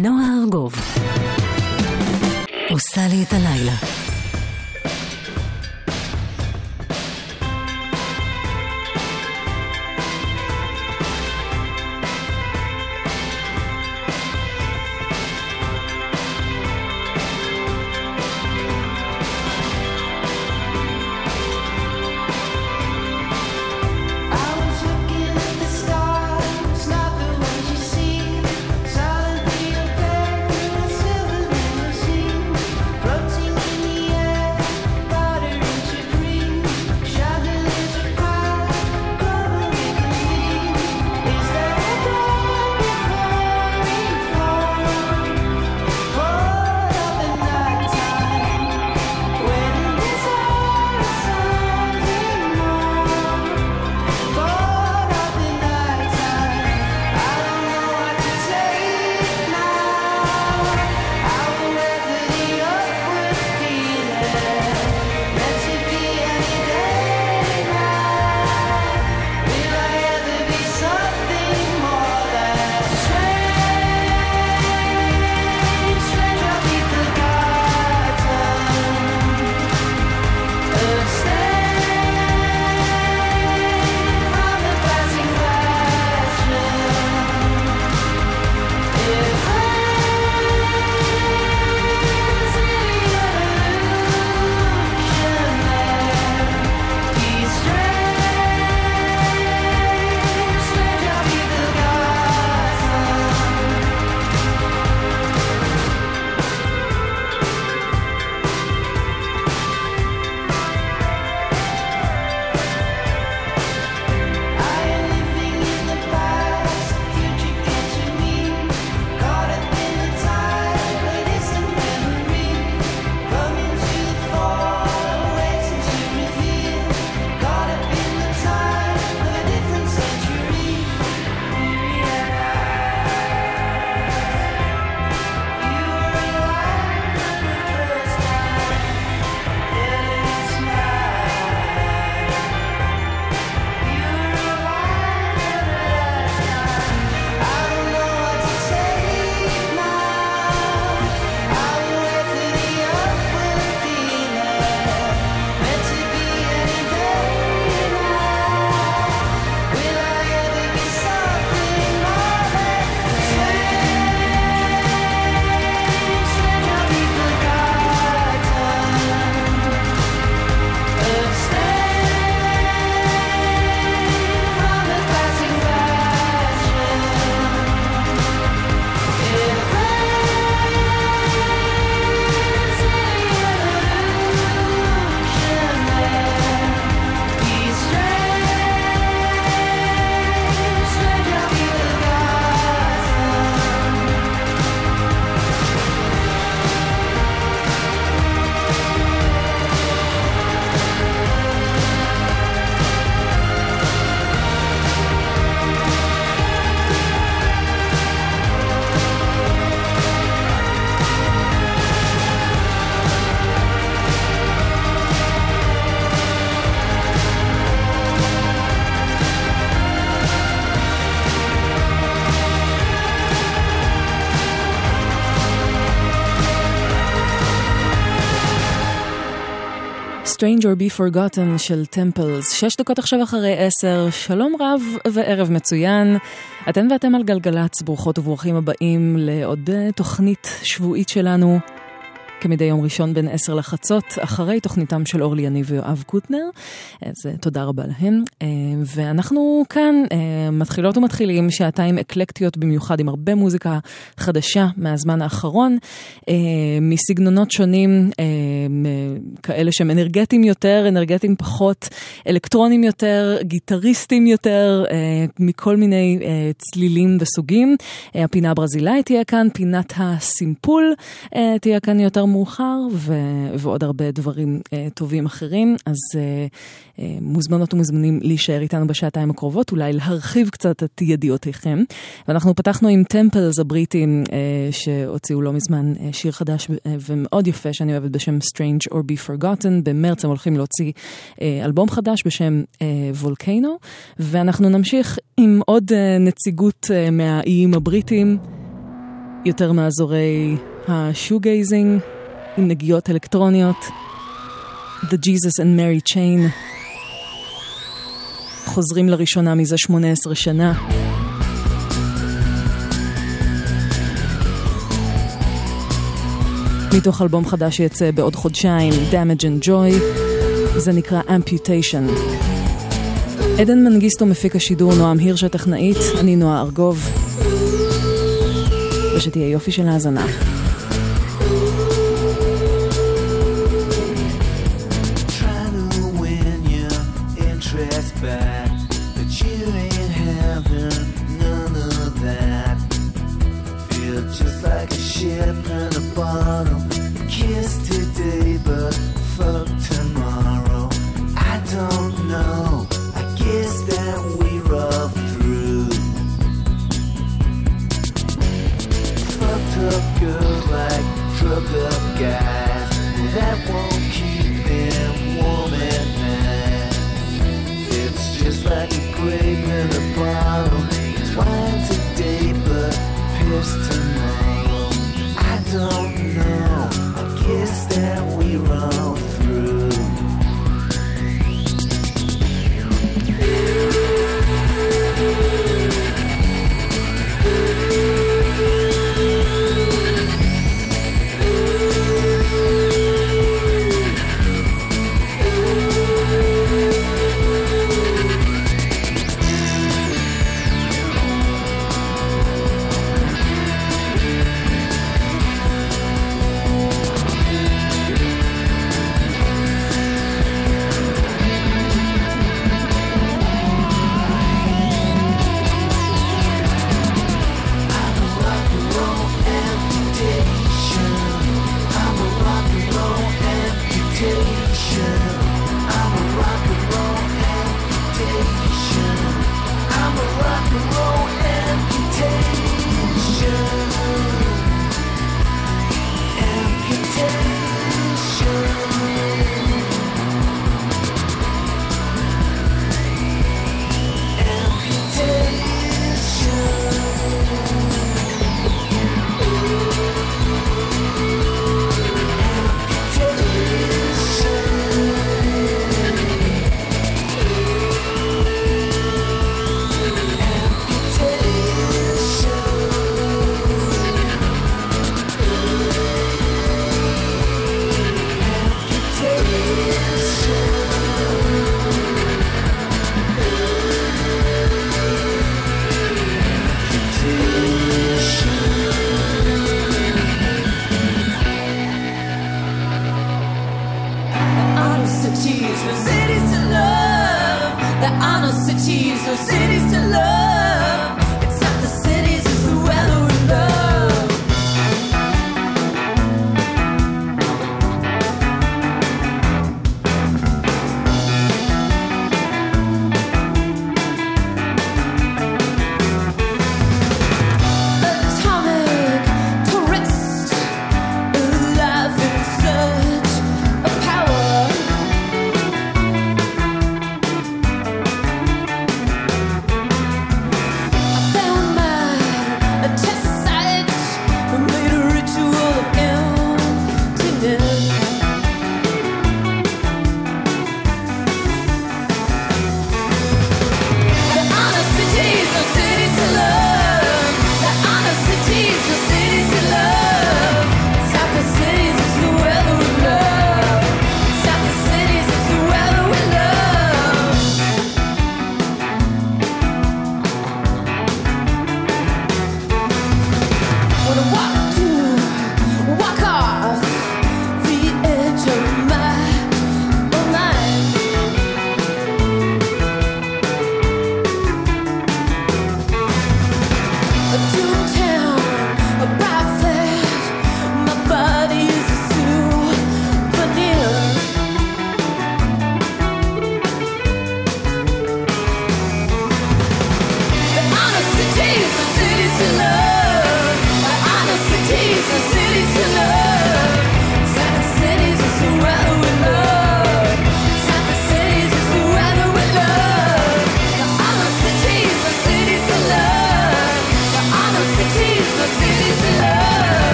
נועה ארגוב עושה לי את הלילה. Stranger Be Forgotten של טמפלס, שש דקות עכשיו אחרי עשר, שלום רב וערב מצוין. אתן ואתם על גלגלצ, ברוכות וברוכים הבאים לעוד אה, תוכנית שבועית שלנו. כמדי יום ראשון בין עשר לחצות, אחרי תוכניתם של אורלי יניב ויואב קוטנר. אז אה, תודה רבה להם. אה, ואנחנו כאן אה, מתחילות ומתחילים שעתיים אקלקטיות במיוחד עם הרבה מוזיקה חדשה מהזמן האחרון, מסגנונות שונים, כאלה שהם אנרגטיים יותר, אנרגטיים פחות, אלקטרונים יותר, גיטריסטים יותר, מכל מיני צלילים וסוגים. הפינה הברזילאית תהיה כאן, פינת הסימפול תהיה כאן יותר מאוחר, ו- ועוד הרבה דברים uh, טובים אחרים. אז uh, uh, מוזמנות ומוזמנים להישאר איתנו בשעתיים הקרובות, אולי להרחיב קצת את ידיעותיכם. ואנחנו פתחנו עם טמפלס הבריטים, uh, שהוציאו לא מזמן uh, שיר חדש uh, ומאוד יפה, שאני אוהבת בשם Strange or Be Forgotten. במרץ הם הולכים להוציא uh, אלבום חדש בשם וולקיינו, uh, ואנחנו נמשיך עם עוד uh, נציגות uh, מהאיים הבריטים. יותר מאזורי השוגייזינג עם נגיעות אלקטרוניות. The Jesus and Mary Chain חוזרים לראשונה מזה 18 שנה. מתוך אלבום חדש שיצא בעוד חודשיים, Damage and Joy, זה נקרא Amputation. עדן מנגיסטו מפיק השידור, נועם הירש הטכנאית, אני נועה ארגוב. ושתהיה יופי של האזנה. look up guys that won't keep them warm at night. It's just like a grape in a bottle. It's wine today, but piss tomorrow. I don't know. I guess that we run.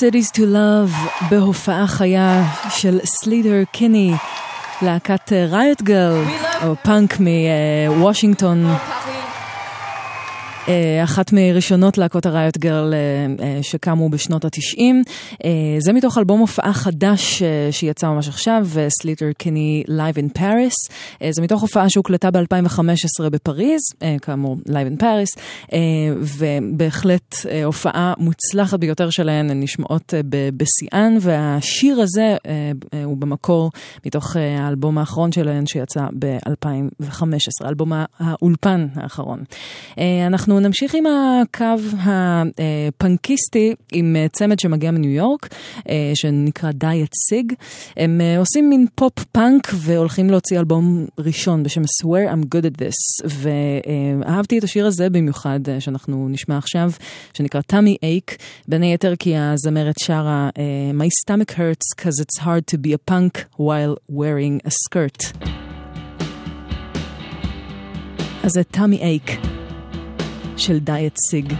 Cities to Love בהופעה חיה של סליטר קיני, להקת riot grrrl, או פאנק מוושינגטון. אה, אחת מראשונות להקות ה riot grrrl אה, אה, שקמו בשנות התשעים. זה מתוך אלבום הופעה חדש שיצא ממש עכשיו, סליטר קיני Live in Paris. זה מתוך הופעה שהוקלטה ב-2015 בפריז, כאמור Live in Paris, ובהחלט הופעה מוצלחת ביותר שלהן, הן נשמעות בשיאן, והשיר הזה הוא במקור מתוך האלבום האחרון שלהן שיצא ב-2015, אלבום האולפן האחרון. אנחנו אנחנו נמשיך עם הקו הפנקיסטי עם אה, צמד שמגיע מניו יורק, אה, שנקרא דיאט סיג. הם אה, עושים מין פופ פאנק והולכים להוציא אלבום ראשון בשם swear I'm good at this. ואהבתי את השיר הזה במיוחד שאנחנו נשמע עכשיו, שנקרא תמי אייק, בין היתר כי הזמרת שרה My stomach hurts cause it's hard to be a punk while wearing a skirt. אז זה תמי אייק. של דיאט סיג.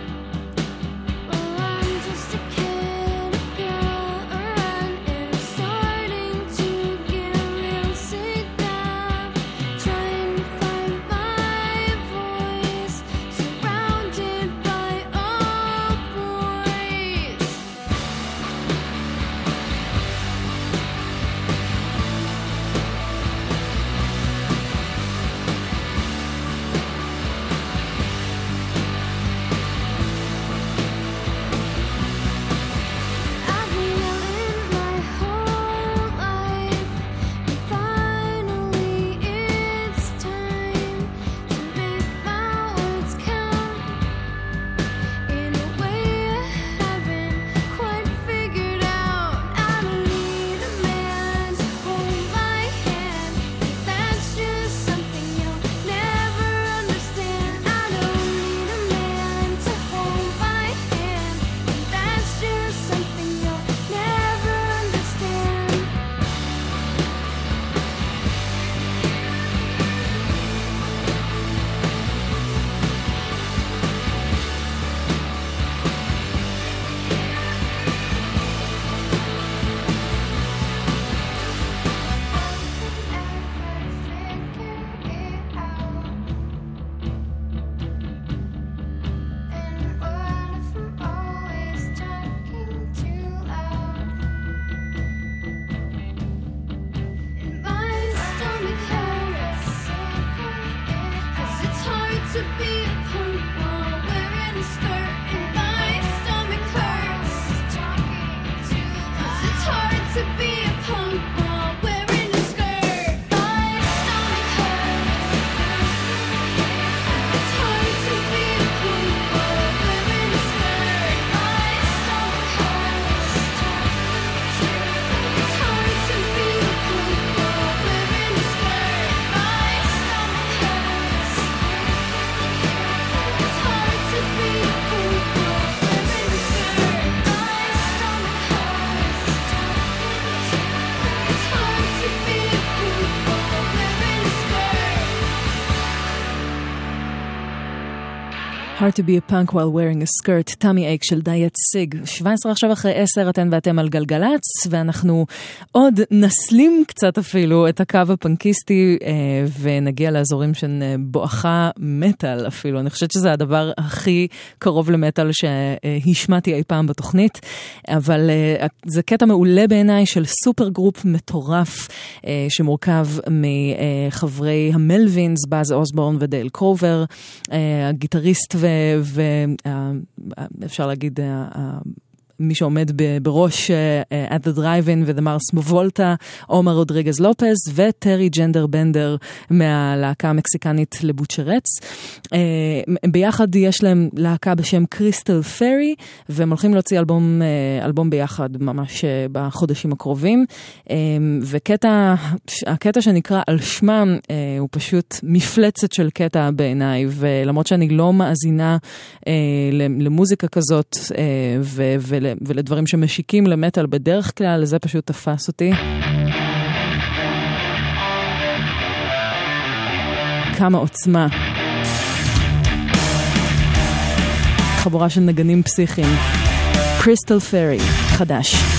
Hard to be a punk while wearing a skirt, tummy ache של דיאט סיג. 17 עכשיו אחרי 10 אתן ואתם על גלגלצ, ואנחנו עוד נסלים קצת אפילו את הקו הפנקיסטי, אה, ונגיע לאזורים של אה, בואכה מטאל אפילו. אני חושבת שזה הדבר הכי קרוב למטאל שהשמעתי אי פעם בתוכנית, אבל אה, זה קטע מעולה בעיניי של supergroup מטורף, שמורכב מחברי המלווינס, באז אוסבורן ודייל קרובר, הגיטריסט ו... ואפשר להגיד, מי שעומד בראש uh, at the drive-in ודמר סמובולטה, עומר רודריגז לופז וטרי ג'נדר בנדר מהלהקה המקסיקנית לבוצ'רץ. Uh, ביחד יש להם להקה בשם קריסטל פרי, והם הולכים להוציא אלבום, uh, אלבום ביחד ממש uh, בחודשים הקרובים. Uh, וקטע, הקטע שנקרא על שמם uh, הוא פשוט מפלצת של קטע בעיניי, ולמרות שאני לא מאזינה uh, למוזיקה כזאת, uh, ו... ול... ולדברים שמשיקים למטאל בדרך כלל, זה פשוט תפס אותי. כמה עוצמה. חבורה של נגנים פסיכיים. קריסטל פרי, חדש.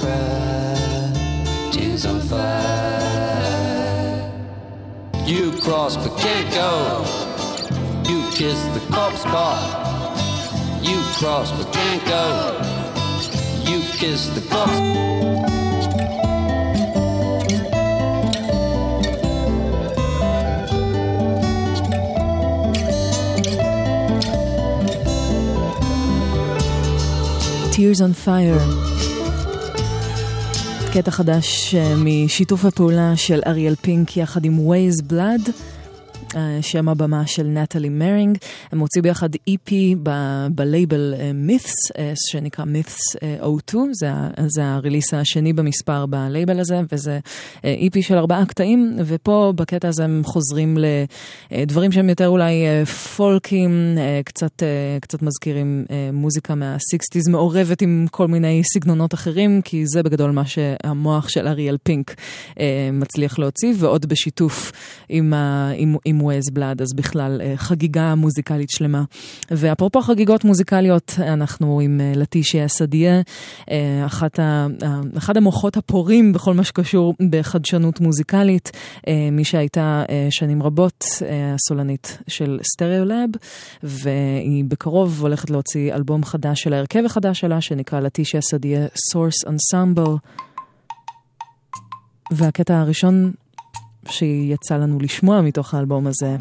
Cry. Tears on fire. You cross but can't go. You kiss the corpse spot. You cross but can't go. You kiss the corpse. Tears on Fire. קטע חדש אה, משיתוף הפעולה של אריאל פינק יחד עם Waze Blood. אה, שם הבמה של נטלי מרינג. הם הוציאו ביחד EP בלייבל אה, Myths, שנקרא Myths O2, זה, זה הריליס השני במספר בלייבל הזה, וזה EP של ארבעה קטעים, ופה בקטע הזה הם חוזרים לדברים שהם יותר אולי פולקים, קצת, קצת מזכירים מוזיקה מה-60's, מעורבת עם כל מיני סגנונות אחרים, כי זה בגדול מה שהמוח של אריאל פינק מצליח להוציא, ועוד בשיתוף עם, עם, עם ווייז בלאד, אז בכלל חגיגה מוזיקלית שלמה. ואפרופו חגיגות מוזיקליות, אנחנו עם לטישיה סדיה, אחת ה, אחד המוחות הפורים בכל מה שקשור בחדשנות מוזיקלית, מי שהייתה שנים רבות הסולנית של Stereolab, והיא בקרוב הולכת להוציא אלבום חדש של ההרכב החדש שלה, שנקרא Laetitia Sadier Source Ensemble. והקטע הראשון שיצא לנו לשמוע מתוך האלבום הזה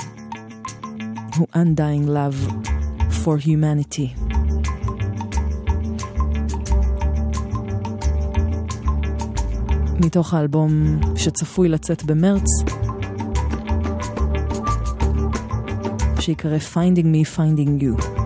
הוא Undying Love for Humanity. מתוך האלבום שצפוי לצאת במרץ, שיקרא Finding Me, Finding You.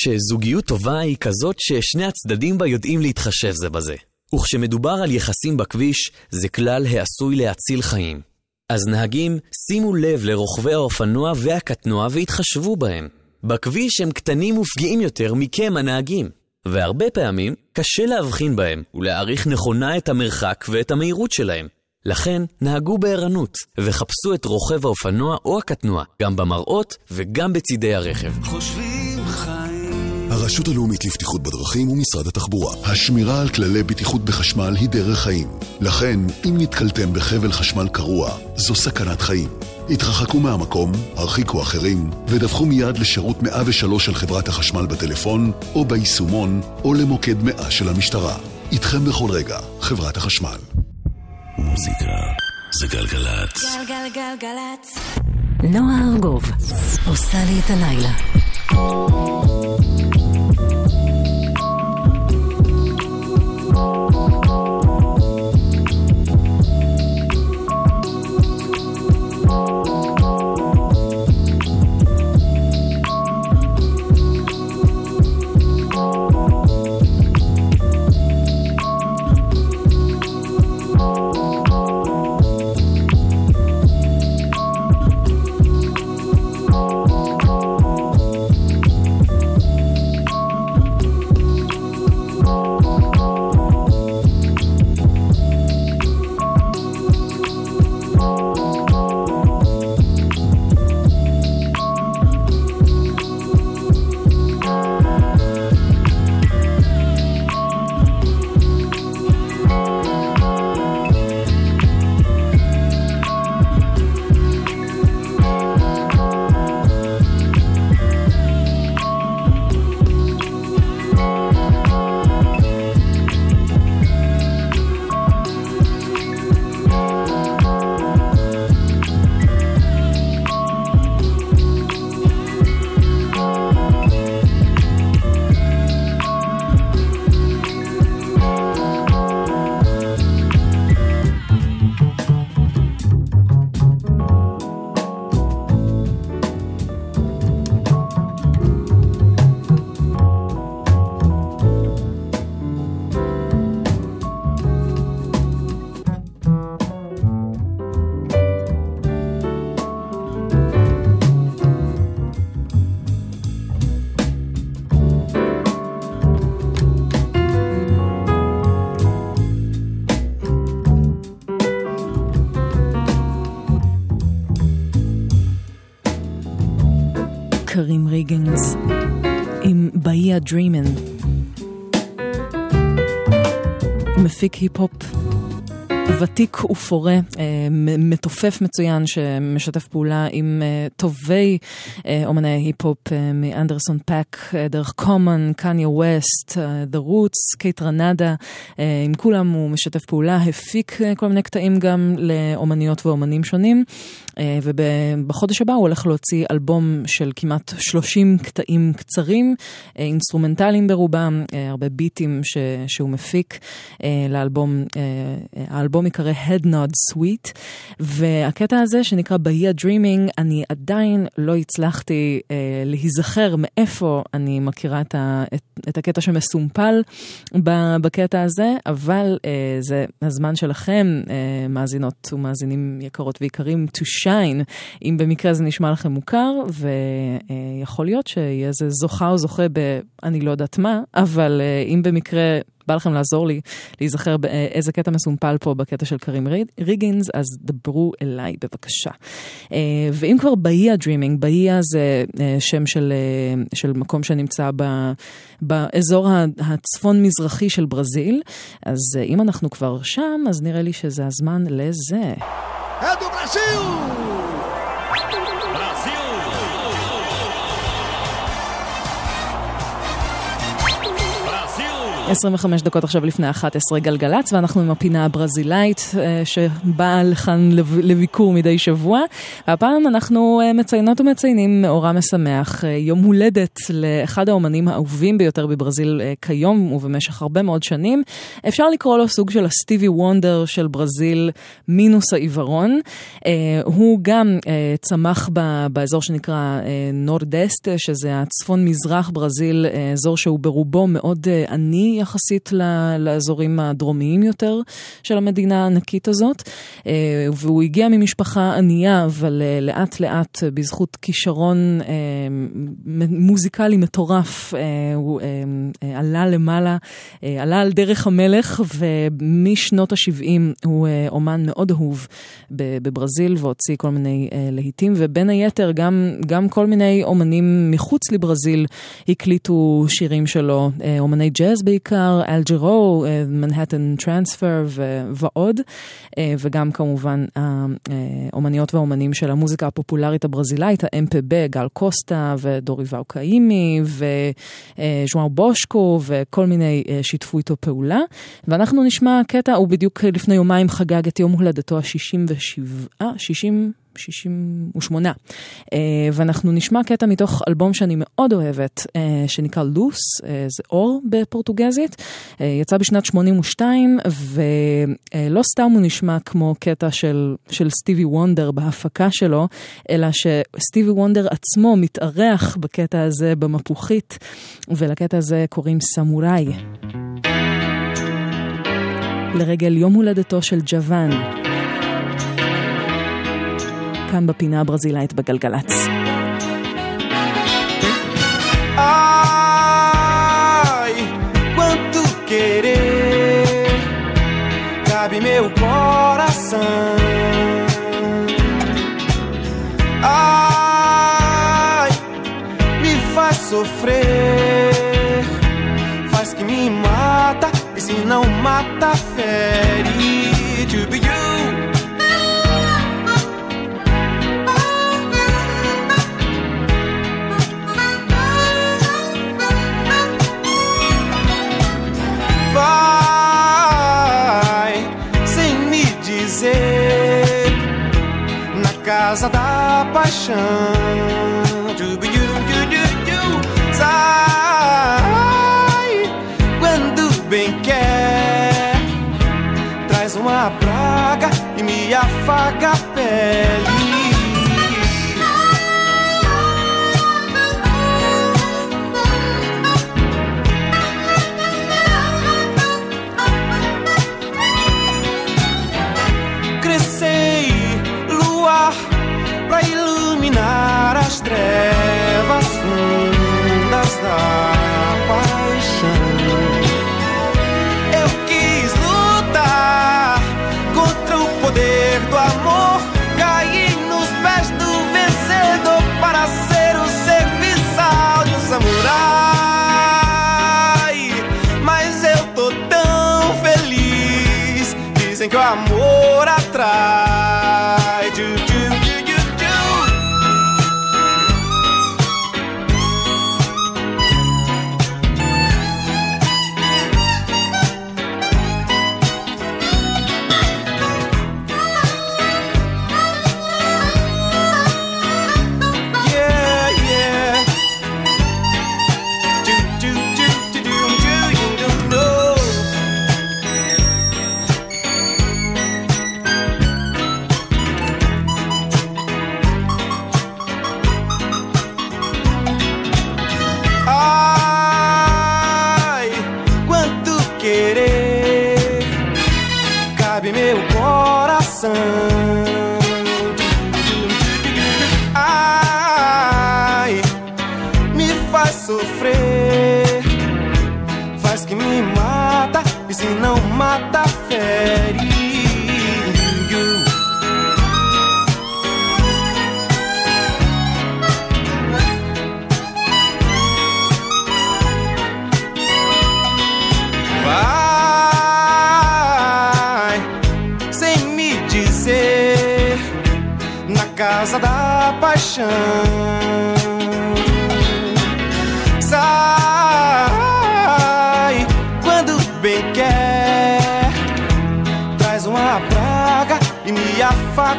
שזוגיות טובה היא כזאת ששני הצדדים בה יודעים להתחשב זה בזה. וכשמדובר על יחסים בכביש, זה כלל העשוי להציל חיים. אז נהגים, שימו לב לרוכבי האופנוע והקטנוע והתחשבו בהם. בכביש הם קטנים ופגיעים יותר מכם הנהגים, והרבה פעמים קשה להבחין בהם ולהעריך נכונה את המרחק ואת המהירות שלהם. לכן, נהגו בערנות, וחפשו את רוכב האופנוע או הקטנוע, גם במראות וגם בצידי הרכב. חושבים הרשות הלאומית לבטיחות בדרכים ומשרד התחבורה. השמירה על כללי בטיחות בחשמל היא דרך חיים. לכן, אם נתקלתם בחבל חשמל קרוע, זו סכנת חיים. התרחקו מהמקום, הרחיקו אחרים, ודווחו מיד לשירות 103 של חברת החשמל בטלפון, או ביישומון, או למוקד 100 של המשטרה. איתכם בכל רגע, חברת החשמל. מוזיקה זה גלגלצ. גלגלגלגלצ. נועה ארגוב עושה לי את הלילה. Dreamin'. מפיק היפ-הופ ותיק ופורה, אה, מתופף מצוין שמשתף פעולה עם אה, טובי אה, אומני היפ-הופ מאנדרסון פאק, דרך קומן, קניה ווסט, The Roots, קייטרנדה, עם כולם הוא משתף פעולה, הפיק כל מיני קטעים גם לאומניות ואומנים שונים. אה, ובחודש הבא הוא הולך להוציא אלבום של כמעט 30 קטעים קצרים, אה, אינסטרומנטליים ברובם, אה, הרבה ביטים ש, שהוא מפיק לאלבום, האלבום יקרא Headnod Suite, והקטע הזה שנקרא Bahia Dreamin', אני עדיין לא הצלחתי להיזכר מאיפה אני מכירה את, ה, את, את הקטע שמסומפל בקטע הזה, אבל זה הזמן שלכם, מאזינות ומאזינים יקרות ויקרים, to shine, אם במקרה זה נשמע לכם מוכר, ויכול להיות שיהיה איזה זוכה או זוכה ב... אני לא יודעת מה, אבל אה, אם במקרה... בא לכם לעזור לי להיזכר באיזה קטע מסומפל פה בקטע של קרים ריגינס, אז דברו אליי בבקשה. אה, ואם כבר באיה דרימינג, באיה זה אה, שם של, של מקום שנמצא ב, באזור הצפון-מזרחי של ברזיל, אז אם אנחנו כבר שם, אז נראה לי שזה הזמן לזה. É do Brasil! 25 דקות עכשיו לפני 11 גלגלצ, ואנחנו עם הפינה הברזילאית אה, שבאה לכאן לביקור מדי שבוע. והפעם אנחנו אה, מציינות ומציינים מאורע משמח, אה, יום הולדת לאחד האומנים האהובים ביותר בברזיל כיום ובמשך הרבה מאוד שנים. אפשר לקרוא לו סוג של הסטיבי וונדר של ברזיל, מינוס העיוורון. הוא גם צמח באזור שנקרא נורדסט, שזה הצפון מזרח ברזיל, אזור שהוא ברובו מאוד עני. יחסית לאזורים הדרומיים יותר של המדינה הענקית הזאת. אה, והוא הגיע ממשפחה ענייה, אבל אה, לאט לאט, בזכות כישרון אה, מוזיקלי מטורף, הוא עלה למעלה, עלה על דרך המלך, ומשנות ה-70 הוא אומן מאוד אהוב בברזיל, והוציא כל מיני להיטים, ובין היתר גם, גם כל מיני אומנים מחוץ לברזיל הקליטו שירים שלו, אומני ג'אז בעיקר. בעיקר, אלג'רו, מנהטן טרנספר ועוד, אה, וגם כמובן האומניות והאומנים של המוזיקה הפופולרית הברזילאית, ה-MPB, גל קוסטה ודוריבאו קאימי וז'ואר בושקו וכל מיני אה, שיתפו איתו פעולה. ואנחנו נשמע קטע, הוא בדיוק לפני יומיים חגג את יום הולדתו ה-67, 60... 68. אה, ואנחנו נשמע קטע מתוך אלבום שאני מאוד אוהבת, אה, שנקרא לוס, אה, זה אור בפורטוגזית. יצא בשנת 82, ולא סתם הוא נשמע כמו קטע של, של סטיבי וונדר בהפקה שלו, אלא שסטיבי וונדר עצמו מתארח בקטע הזה במפוחית, ולקטע הזה קוראים סמוראי. לרגל יום הולדתו של ג'וואן. כאן בפינה הברזילאית בגלגלצ. Ai, quanto querer cabe meu coração. Ai, me faz sofrer, faz que me mata e se não mata fere. To be you. Casa da paixão. Sai quando bem quer, traz uma praga e me afaga a pele.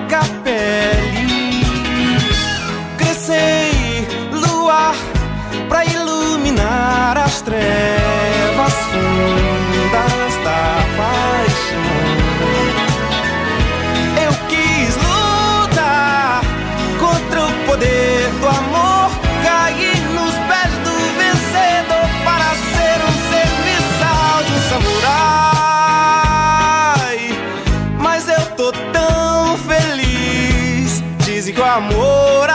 got amor.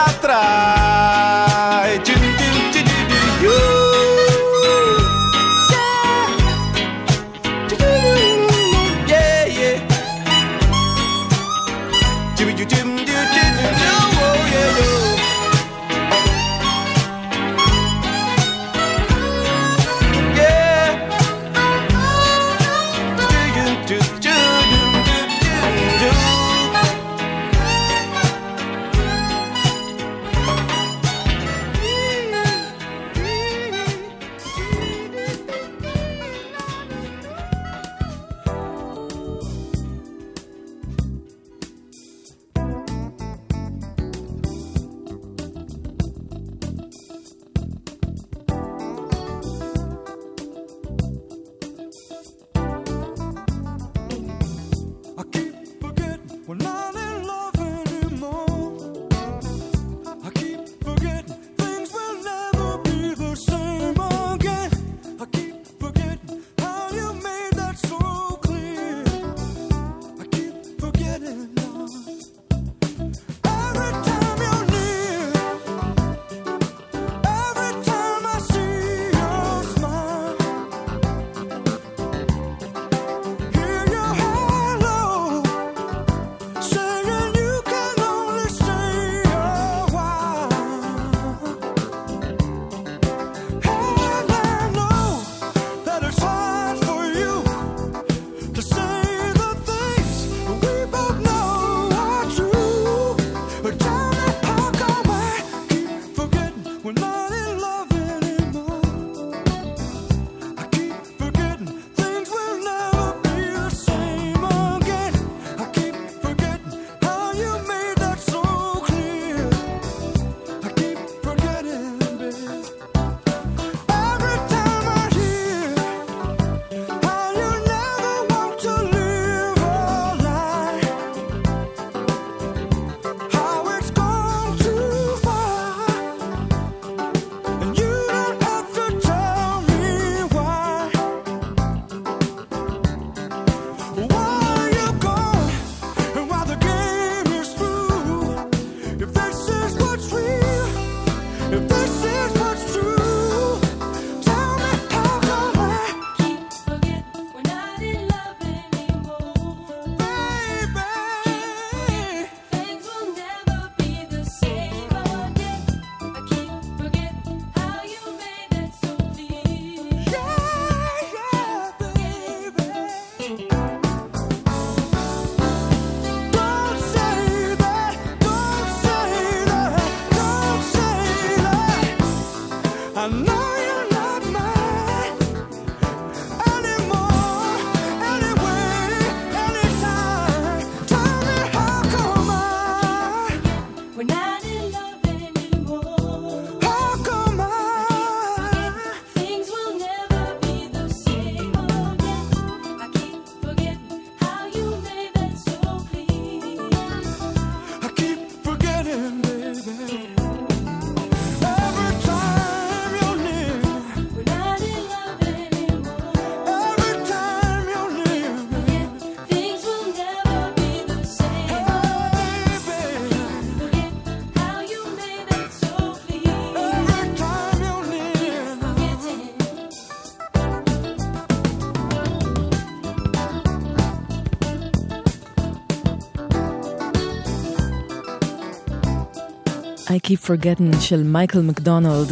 Keep Forgetting של מייקל מקדונלד.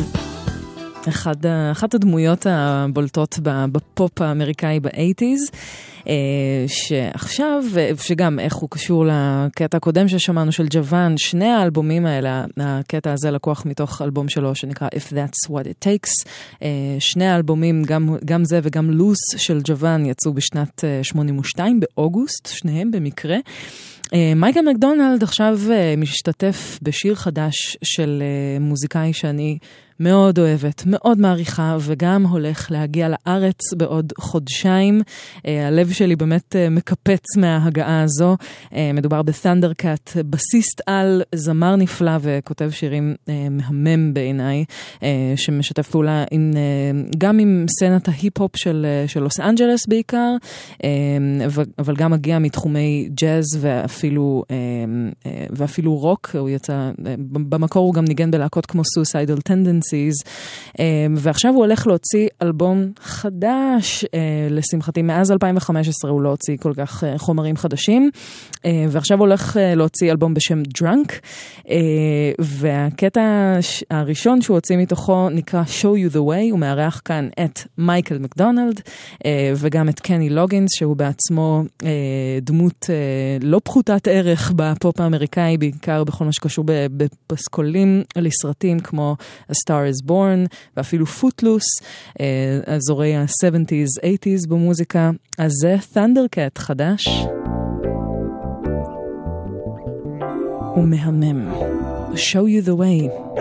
אחד, אחת הדמויות הבולטות בפופ האמריקאי באייטיז. שעכשיו, אה, שגם איך הוא קשור לקטע הקודם ששמענו של ג'וואן, שני האלבומים האלה, הקטע הזה לקוח מתוך אלבום שלו שנקרא If That's What It Takes. אה, שני האלבומים, גם, גם זה וגם לוס של ג'וואן, יצאו בשנת אה, 82 באוגוסט, שניהם במקרה. אה, מייקל מקדונלד עכשיו אה, משתתף בשיר חדש של אה, מוזיקאי שאני מאוד אוהבת, מאוד מעריכה, וגם הולך להגיע לארץ בעוד חודשיים. הלב שלי באמת מקפץ מההגעה הזו. מדובר בת'נדרקאט, בסיסט על, זמר נפלא וכותב שירים מהמם בעיניי, שמשתף פעולה עם, גם עם סצנת ההיפ-הופ של, של לוס אנג'לס בעיקר, אבל גם מגיע מתחומי ג'אז ואפילו, אה, אה, ואפילו רוק. הוא יצא, במקור הוא גם ניגן בלהקות כמו Suicidal Tendencies, אה, ועכשיו הוא הולך להוציא אלבום חדש, לשמחתי, מאז 2015 הוא לא הוציא כל כך חומרים חדשים, ועכשיו הוא הולך להוציא אלבום בשם Drunk, והקטע הראשון שהוא הוציא מתוכו נקרא Show You The Way, הוא מארח כאן את מייקל מקדונלד, וגם את קני לוגינס, שהוא בעצמו דמות לא פחותת ערך בפופ האמריקאי, בעיקר בכל מה שקשור בפסקולים לסרטים כמו A Star is Born, ואפילו Footloose, אה, אזורי ה-70's, 80's במוזיקה. אז זה Thundercat חדש. הוא מהמם. Show you the way.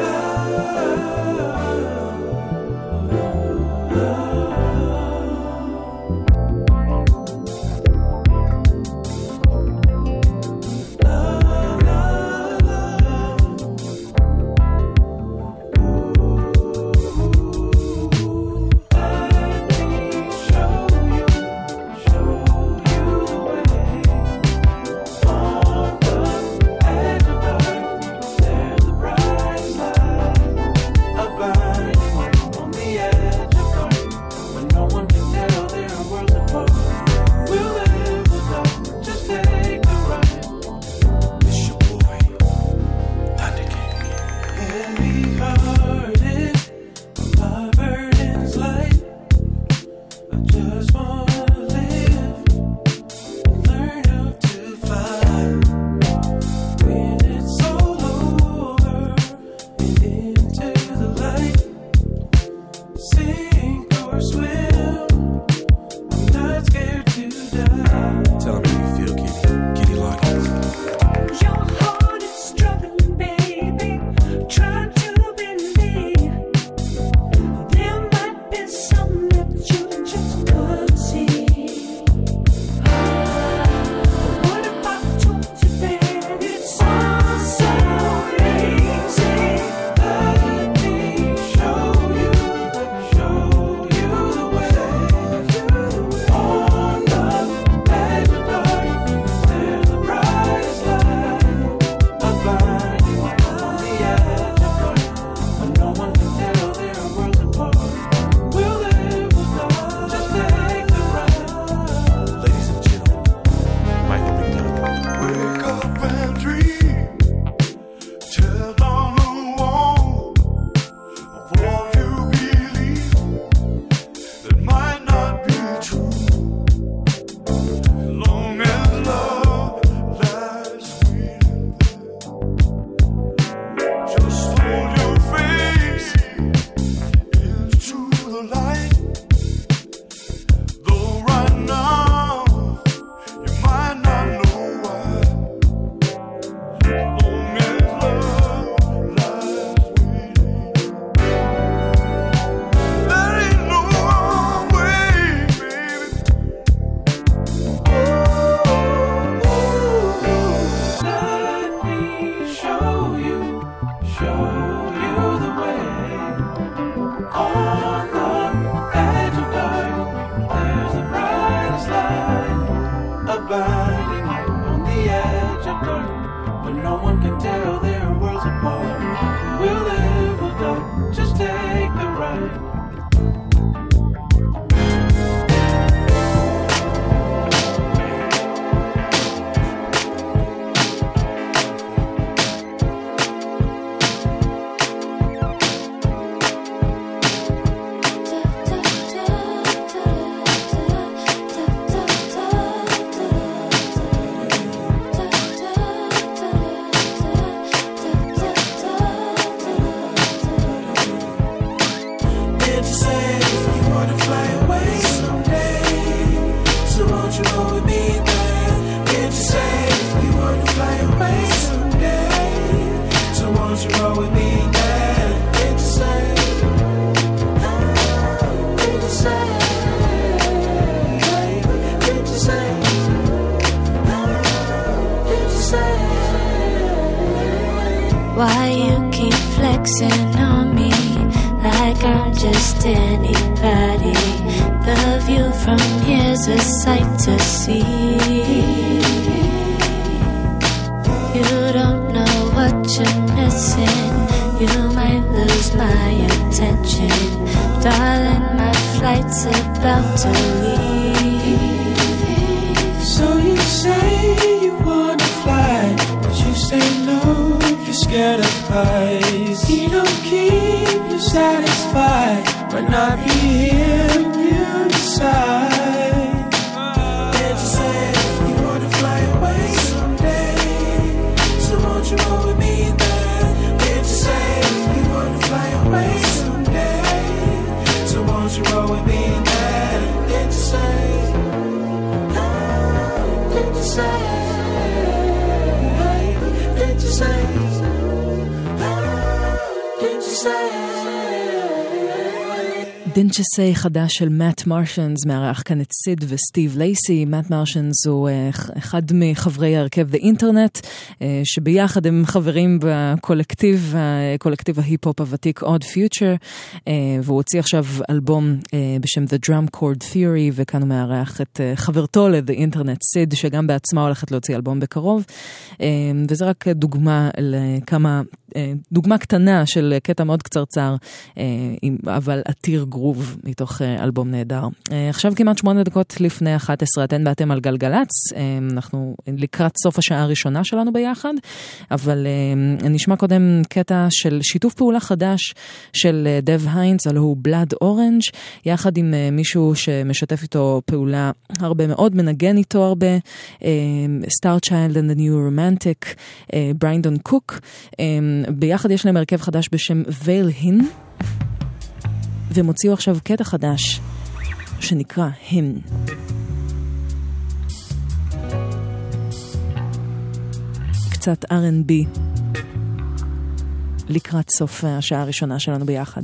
אסי חדש של מאט מרשנס, מארח כאן את סיד וסטיב לייסי. מאט מרשנס הוא אה, אחד מחברי הרכב The Internet, אה, שביחד הם חברים בקולקטיב, אה, קולקטיב ההיפ-הופ הוותיק Odd Future, והוא הוציא עכשיו אלבום בשם The Drum Chord Theory, וכאן הוא מארח את חברתו ל-The Internet, סיד, שגם בעצמה הולכת להוציא אלבום בקרוב. וזה רק דוגמה לכמה אה, דוגמה קטנה של קטע מאוד קצרצר, אה, אבל עתיר גרוב מתוך אה, אלבום נהדר. עכשיו כמעט שמונה דקות לפני 11, אתן ואתם על גלגלצ, אנחנו לקראת סוף השעה הראשונה שלנו ביחד, אבל נשמע קודם קטע של שיתוף פעולה חדש של דב היינץ, הלוא הוא בלאד אורנג', יחד עם מישהו שמשתף איתו פעולה הרבה מאוד, מנגן איתו הרבה, Starchild and the Romantic, ברינדון קוק. ביחד יש להם הרכב חדש בשם VeilHymn, והם הוציאו עכשיו קטע חדש שנקרא Hymn. קצת R&B לקראת סוף השעה הראשונה שלנו ביחד.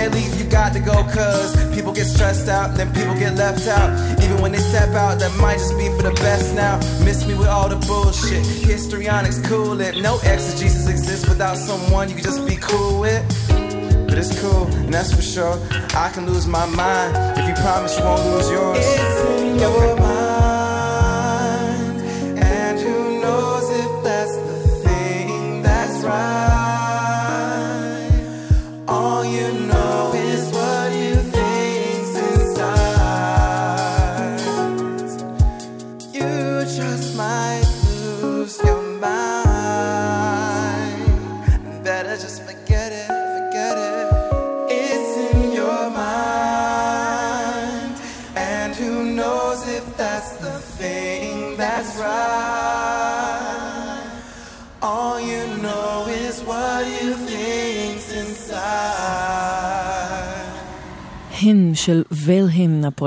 Ahead, leave, you got to go, cause people get stressed out, then people get left out. Even when they step out, that might just be for the best now. Miss me with all the bullshit. Histrionics cool it. No exegesis exists without someone you can just be cool with. But it's cool, and that's for sure. I can lose my mind if you promise you won't lose yours. It's in your mind,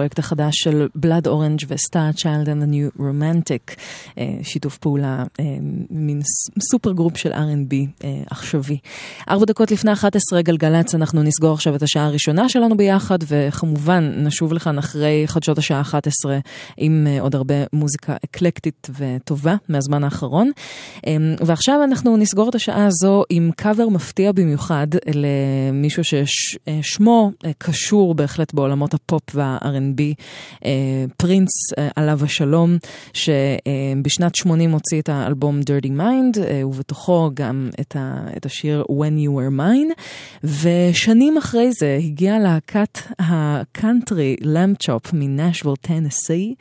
הפרויקט החדש של בלאד אורנג' ו Starchild and the Romantic, אה, שיתוף פעולה, אה, מין supergroup של R&B אה, עכשווי. ארבע דקות לפני 11 גלגלצ, אנחנו נסגור עכשיו את השעה הראשונה שלנו ביחד, וכמובן נשוב לכאן אחרי חדשות השעה 11 עם עוד הרבה מוזיקה אקלקטית וטובה מהזמן האחרון. ועכשיו אנחנו נסגור את השעה הזו עם קאבר מפתיע במיוחד למישהו ששמו קשור בהחלט בעולמות הפופ וה-R&B, אה, פרינס אה, עליו השלום, שבשנת 80 הוציא את האלבום Dirty Mind, אה, ובתוכו גם את, השיר When You Were Mine, ושנים אחרי זה הגיעה להקת הקאנטרי למפצ'ופ מנשוויל טנסי,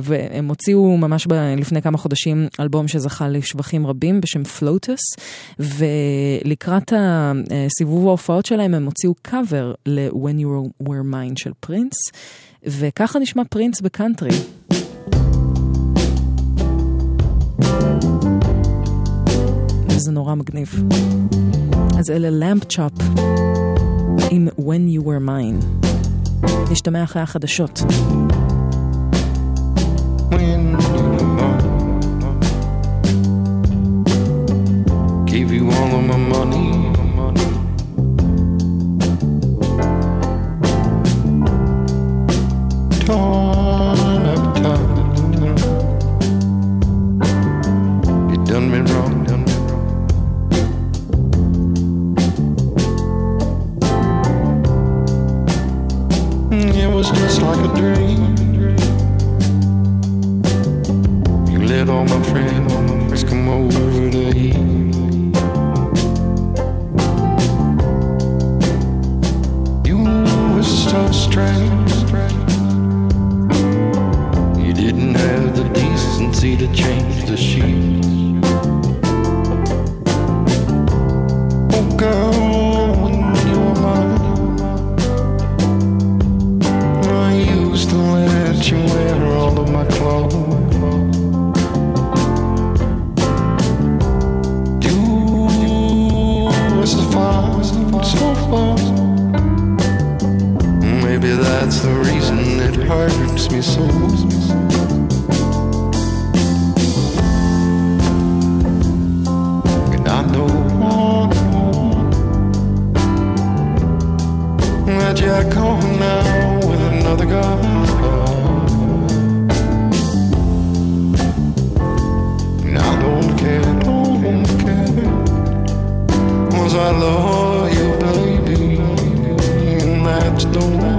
והם הוציאו ממש לפני כמה חודשים אלבום שזכה לשבחים רבים בשם FLOTUS, ולקראת הסיבוב ההופעות שלהם הם הוציאו קאבר ל-When You Were Mine של פרינס, וככה נשמע פרינס בקאנטרי. וזה נורא מגניב. אז אלה למפ צ'ופ עם When You Were Mine. נשתמע אחרי החדשות. gave you all of my money. limestone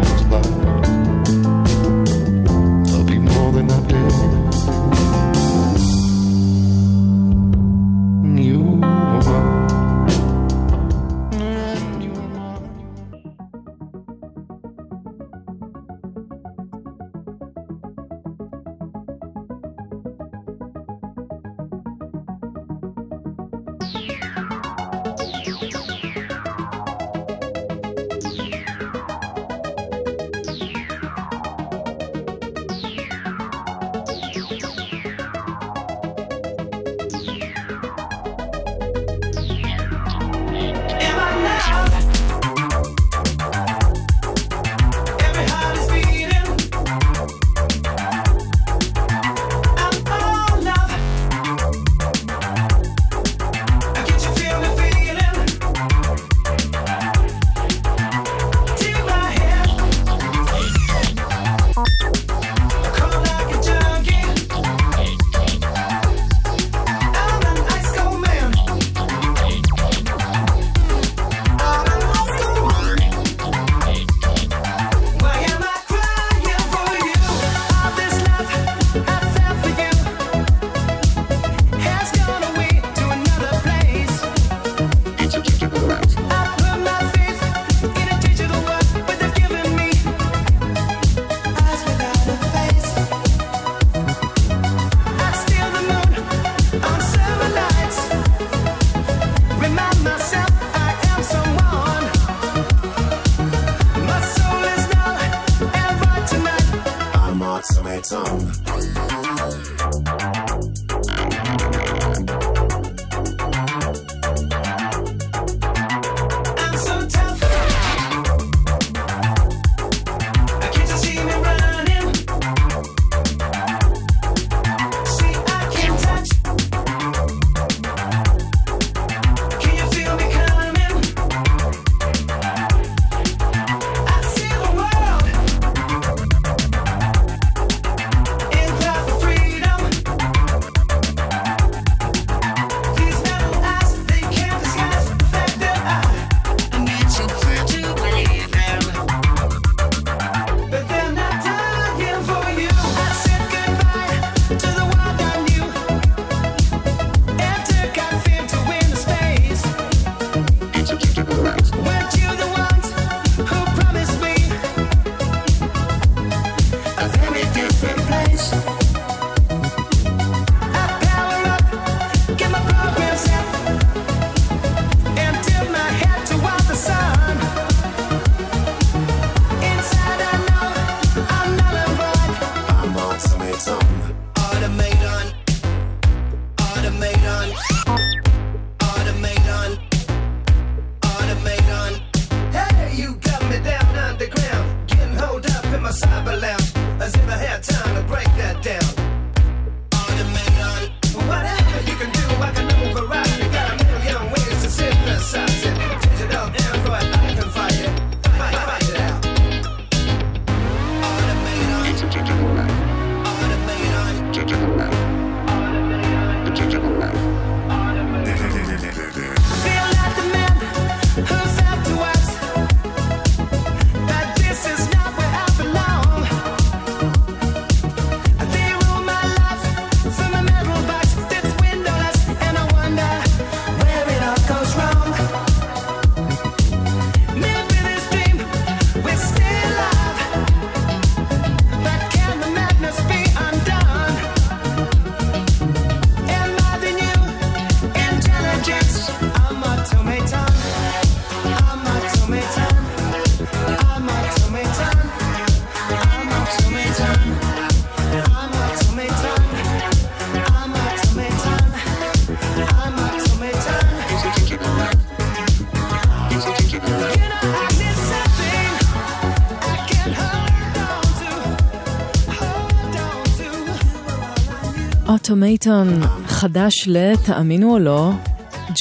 אוטומטון חדש לתאמינו או לא,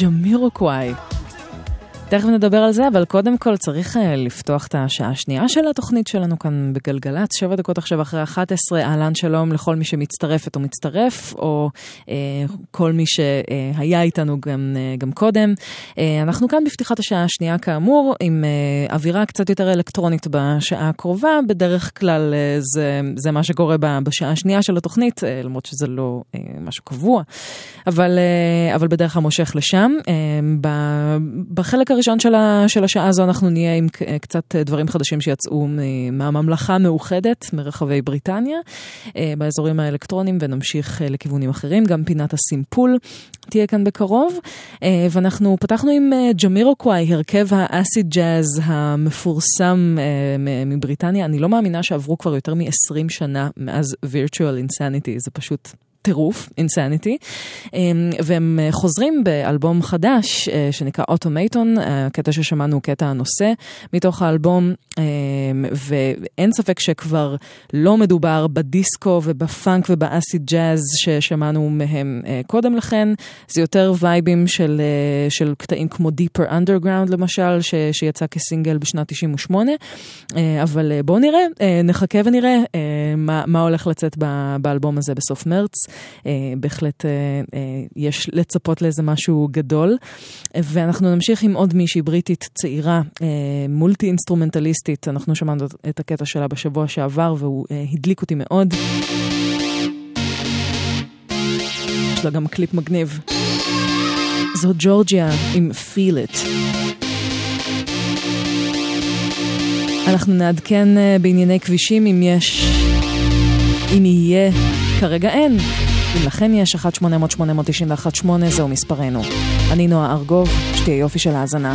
ג'מירו קוואי. תכף נדבר על זה, אבל קודם כל צריך uh, לפתוח את השעה השנייה של התוכנית שלנו כאן בגלגלצ, שבע דקות עכשיו אחרי 11, אהלן שלום לכל מי שמצטרפת או מצטרף, או uh, כל מי שהיה איתנו גם, uh, גם קודם. Uh, אנחנו כאן בפתיחת השעה השנייה כאמור, עם uh, אווירה קצת יותר אלקטרונית בשעה הקרובה, בדרך כלל uh, זה, זה מה שקורה בשעה השנייה של התוכנית, uh, למרות שזה לא uh, משהו קבוע, אבל, uh, אבל בדרך כלל מושך לשם. Uh, בחלק הראשון הראשון של, ה, של השעה הזו אנחנו נהיה עם קצת דברים חדשים שיצאו מהממלכה המאוחדת, מרחבי בריטניה, אה, באזורים האלקטרונים, ונמשיך אה, לכיוונים אחרים. גם פינת הסימפול תהיה כאן בקרוב. אה, ואנחנו פתחנו עם ג'מירו קוואי, הרכב האסיד ג'אז המפורסם מבריטניה. אני לא מאמינה שעברו כבר יותר מ-20 שנה מאז virtual insanity, זה פשוט טירוף, אינסניטי, אמ, והם אה, חוזרים באלבום חדש אה, שנקרא אוטומטון, הקטע ששמענו הוא קטע הנושא מתוך האלבום, אמ, ואין ספק שכבר לא מדובר בדיסקו ובפאנק ובאסיד ג'אז ששמענו מהם אה, קודם לכן, זה יותר וייבים של, של קטעים כמו Deeper Underground למשל, ש, שיצא כסינגל בשנת 98, אבל בואו נראה, נחכה ונראה מה, מה הולך לצאת באלבום הזה בסוף מרץ. אה, בהחלט אה, אה, יש לצפות לאיזה משהו גדול. ואנחנו נמשיך עם עוד מישהי בריטית צעירה, מולטי אינסטרומנטליסטית, אנחנו שמענו את הקטע שלה בשבוע שעבר והוא הדליק אותי מאוד. יש לה גם קליפ מגניב. זו ג'ורג'יה עם Feel It. אנחנו נעדכן בענייני כבישים אם יש, אם יהיה, כרגע אין. אם לכם יש 1-800-891-8 זהו מספרנו. אני נועה ארגוב, שתהיה יופי של האזנה.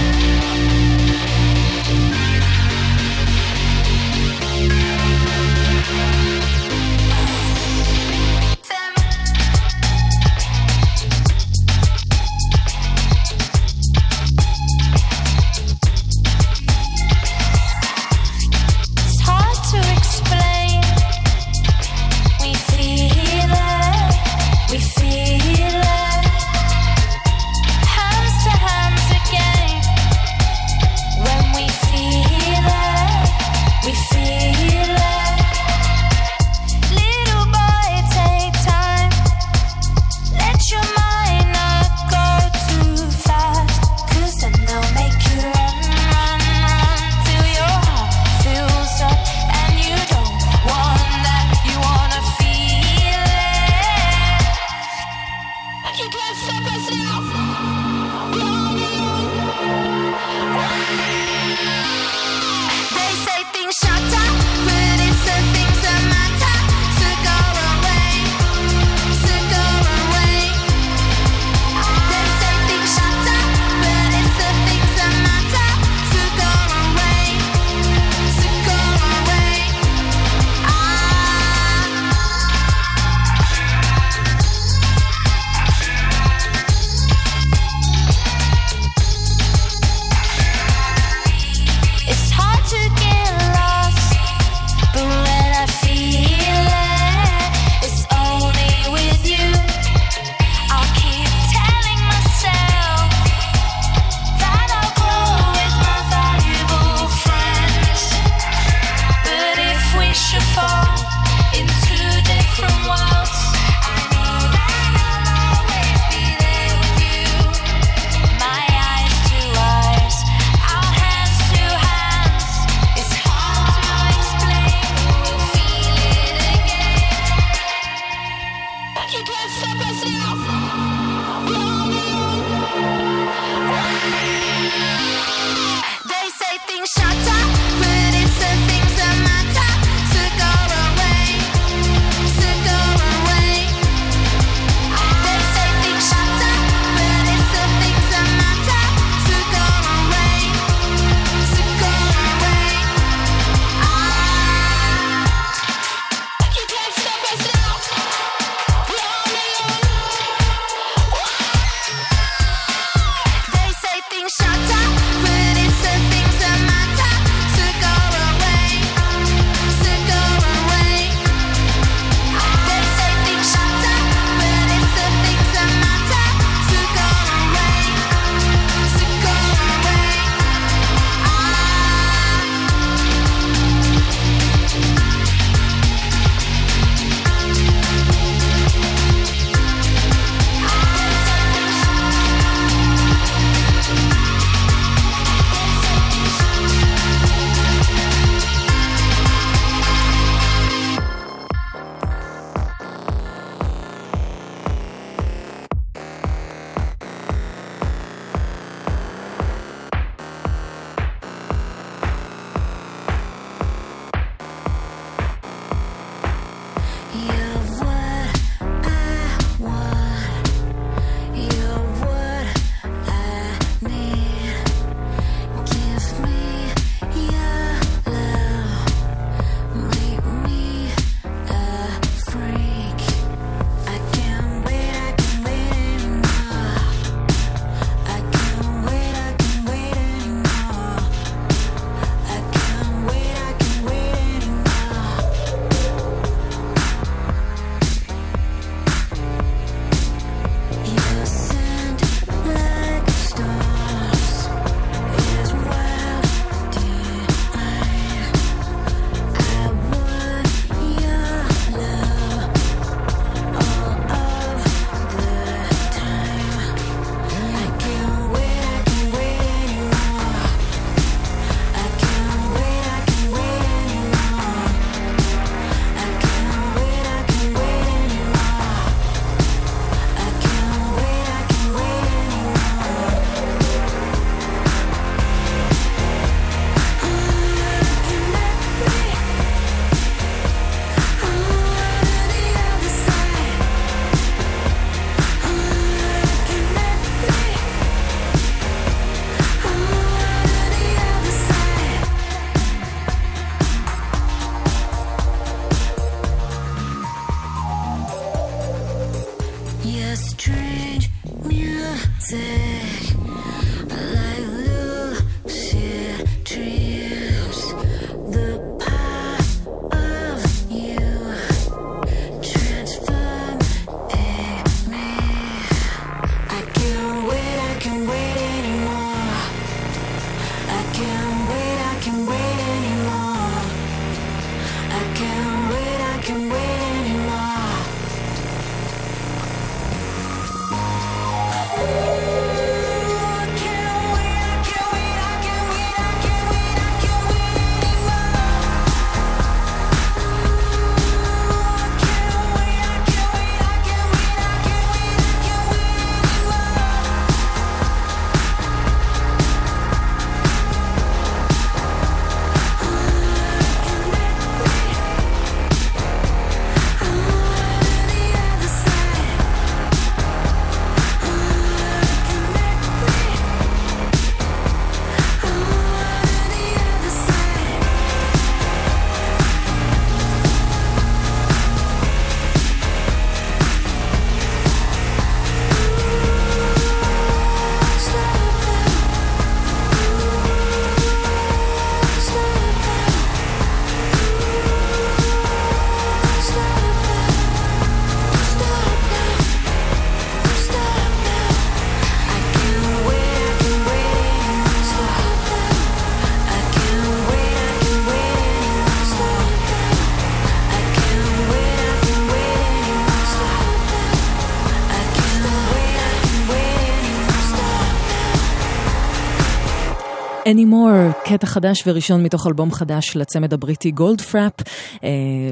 Anymore, קטע חדש וראשון מתוך אלבום חדש לצמד הבריטי גולדפראפ,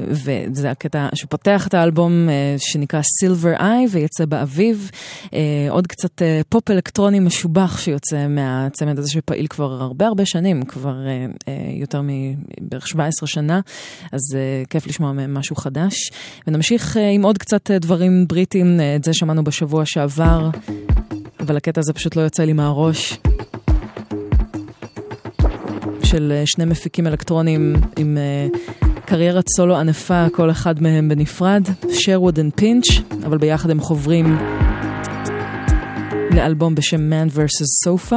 וזה הקטע שפותח את האלבום אה, שנקרא Silver Eye ויצא באביב. אה, עוד קצת אה, פופ אלקטרוני משובח שיוצא מהצמד הזה שפעיל כבר הרבה הרבה שנים, כבר יותר מבערך 17 שנה, אז כיף לשמוע מהם משהו חדש. ונמשיך עם עוד קצת דברים בריטיים, את זה שמענו בשבוע שעבר, אבל הקטע הזה פשוט לא יוצא לי מהראש. של אה, שני מפיקים אלקטרונים עם אה, קריירת סולו ענפה, כל אחד מהם בנפרד, Sherwood and Pinch, אבל ביחד הם חוברים לאלבום בשם Man vs. Sofa,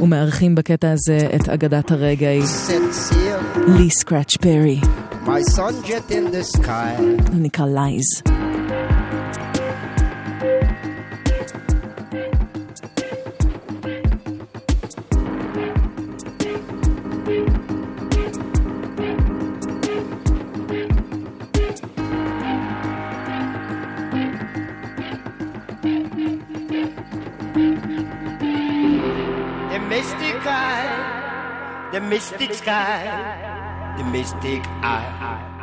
ומארחים בקטע הזה את אגדת הרגאיי, לי סקראץ' פרי. Sky. נקרא Lies. Mystic sky, the mystic eye.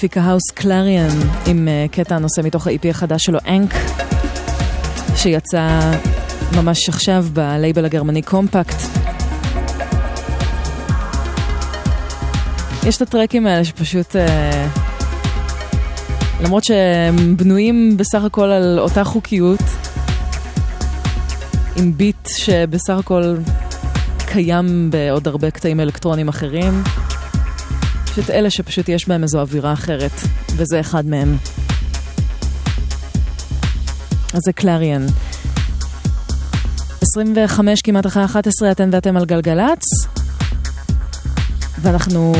מפיק ההאוס קלריאן עם אה, קטע הנושא מתוך ה-EP החדש שלו, אנק, שיצא ממש עכשיו בלייבל הגרמני קומפקט. יש את הטרקים האלה שפשוט... אה, למרות שהם בנויים בסך הכל על אותה חוקיות, עם ביט שבסך הכל קיים בעוד הרבה קטעים אלקטרונים אחרים. פשוט אלה שפשוט יש בהם איזו אווירה אחרת, וזה אחד מהם. אז זה קלריאן. 25 כמעט אחרי 11 אתן ואתם על גלגלצ, ואנחנו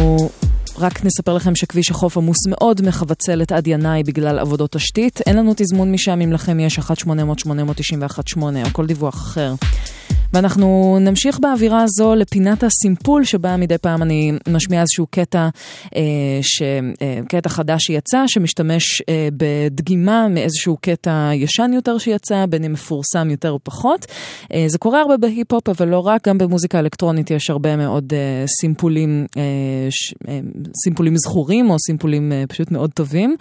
רק נספר לכם שכביש החוף עמוס מאוד מחבצלת עד ינאי בגלל עבודות תשתית. אין לנו תזמון משם אם לכם יש 1-800-891-8 או כל דיווח אחר. ואנחנו נמשיך באווירה הזו לפינת הסימפול, שבה מדי פעם אני משמיעה איזשהו קטע, אה, ש, אה, קטע חדש שיצא, שמשתמש אה, בדגימה מאיזשהו קטע ישן יותר שיצא, בין אם מפורסם יותר או פחות. אה, זה קורה הרבה בהיפ-הופ, אבל לא רק, גם במוזיקה אלקטרונית יש הרבה מאוד אה, סימפולים, אה, ש, אה, סימפולים זכורים או סימפולים אה, פשוט מאוד טובים.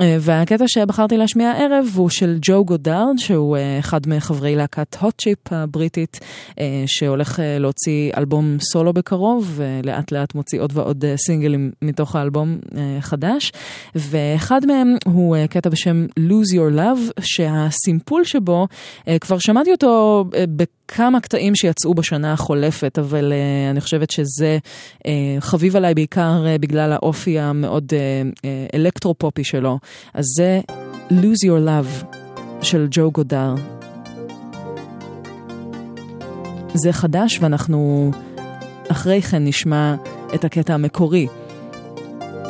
אה, והקטע שבחרתי להשמיע הערב הוא של ג'ו גודארד, שהוא אה, אחד מחברי להקת הוט צ'יפ הבריטית, אה, שהולך להוציא אלבום סולו בקרוב, ולאט לאט מוציא עוד ועוד סינגלים מתוך האלבום חדש. ואחד מהם הוא קטע בשם Lose Your Love, שהסימפול שבו, כבר שמעתי אותו בכמה קטעים שיצאו בשנה החולפת, אבל אני חושבת שזה חביב עליי בעיקר בגלל האופי המאוד אלקטרו-פופי שלו. אז זה Lose Your Love של ג'ו גודר. זה חדש ואנחנו אחרי כן נשמע את הקטע המקורי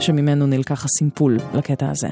שממנו נלקח הסימפול לקטע הזה.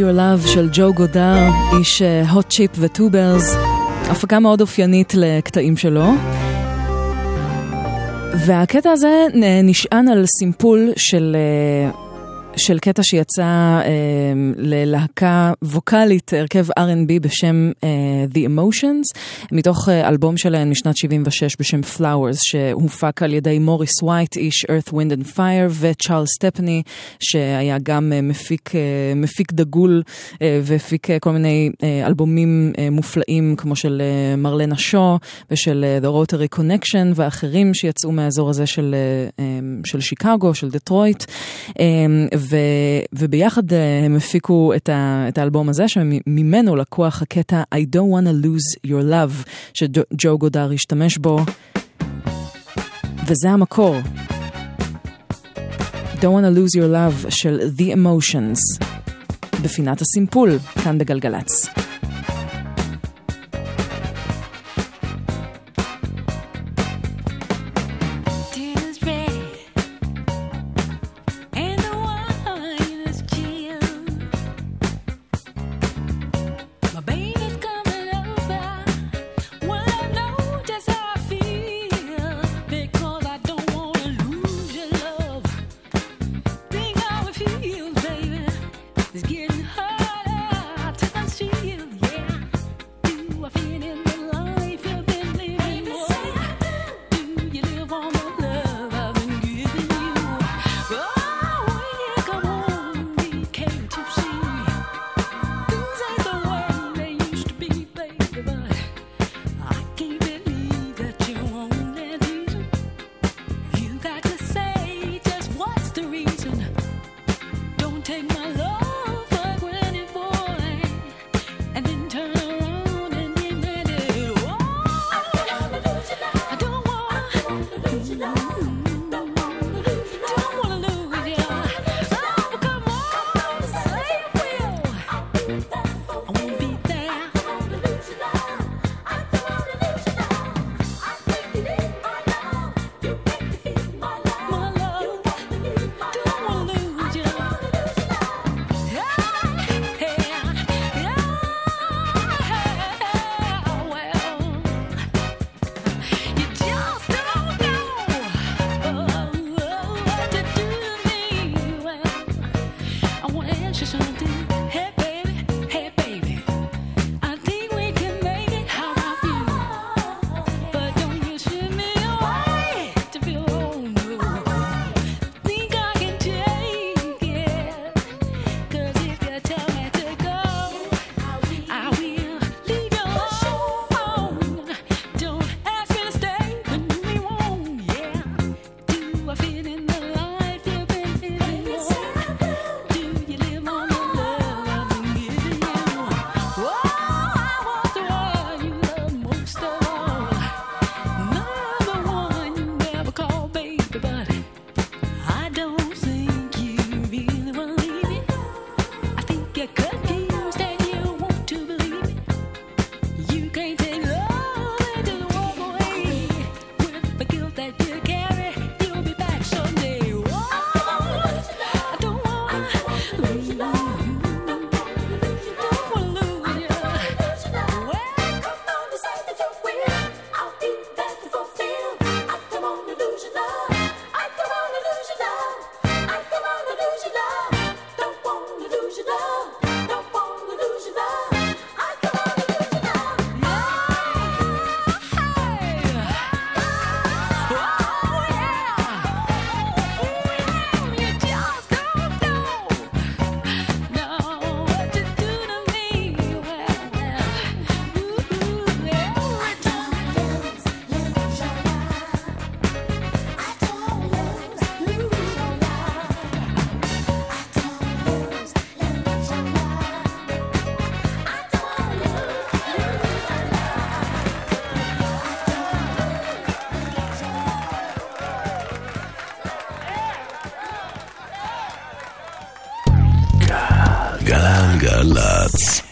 Your Love של ג'ו גודר, איש הוט צ'יפ וטוברס, הפקה מאוד אופיינית לקטעים שלו. והקטע הזה נשען על סימפול של... אה, של קטע שיצא אה, ללהקה ווקאלית, הרכב R&B בשם אה, The Emotions, מתוך אה, אלבום שלהם משנת 76 בשם Flowers, שהופק על ידי מוריס וייט, איש Earth, Wind and Fire, וצ'ארל סטפני, שהיה גם אה, מפיק, אה, מפיק דגול והפיק כל מיני אלבומים מופלאים, כמו של מרלנה שו ושל The Rotary Connection ואחרים שיצאו מהאזור הזה של, של שיקגו, של דטרויט. ו, וביחד הם הפיקו את, ה, את האלבום הזה, שממנו לקוח הקטע I don't wanna lose your love, שג'ו גודר השתמש בו, וזה המקור. Don't wanna lose your love של The Emotions, בפינת הסימפול, כאן בגלגלצ.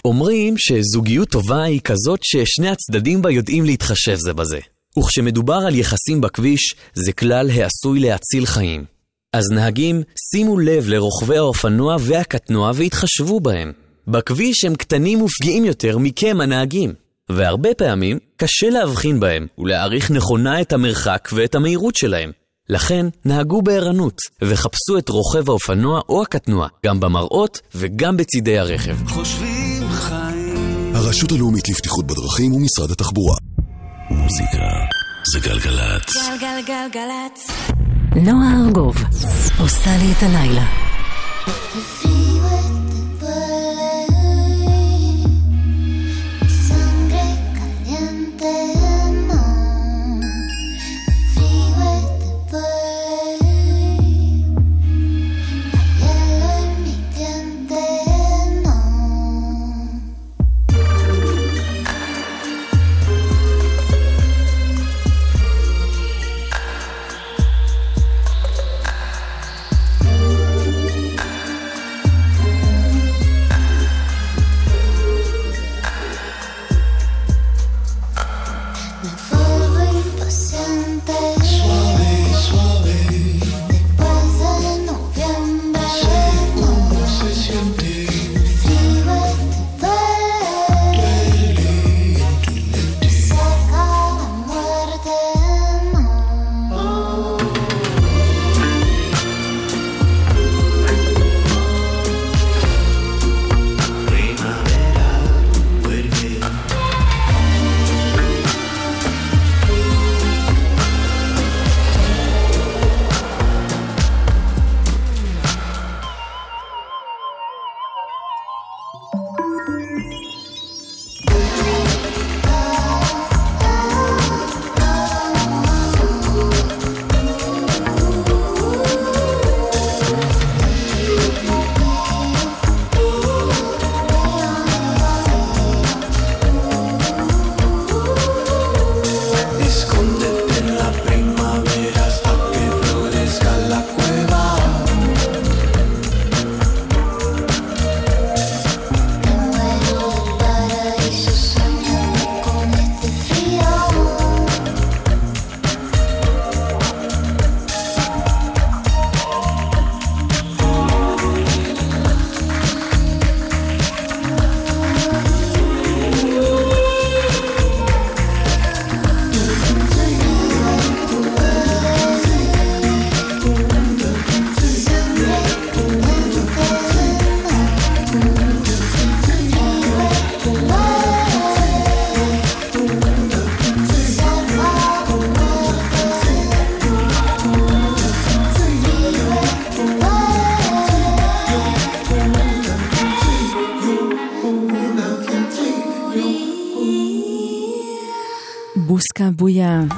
אומרים שזוגיות טובה היא כזאת ששני הצדדים בה יודעים להתחשב זה בזה. וכשמדובר על יחסים בכביש, זה כלל העשוי להציל חיים. אז נהגים, שימו לב לרוכבי האופנוע והקטנוע והתחשבו בהם. בכביש הם קטנים ופגיעים יותר מכם הנהגים. והרבה פעמים, קשה להבחין בהם ולהעריך נכונה את המרחק ואת המהירות שלהם. לכן, נהגו בערנות, וחפשו את רוכב האופנוע או הקטנוע, גם במראות וגם בצידי הרכב. חושבים הרשות הלאומית לבטיחות בדרכים ומשרד התחבורה. מוזיקה זה גלגלצ. גלגלגלצ. נועה ארגוב עושה לי את הלילה.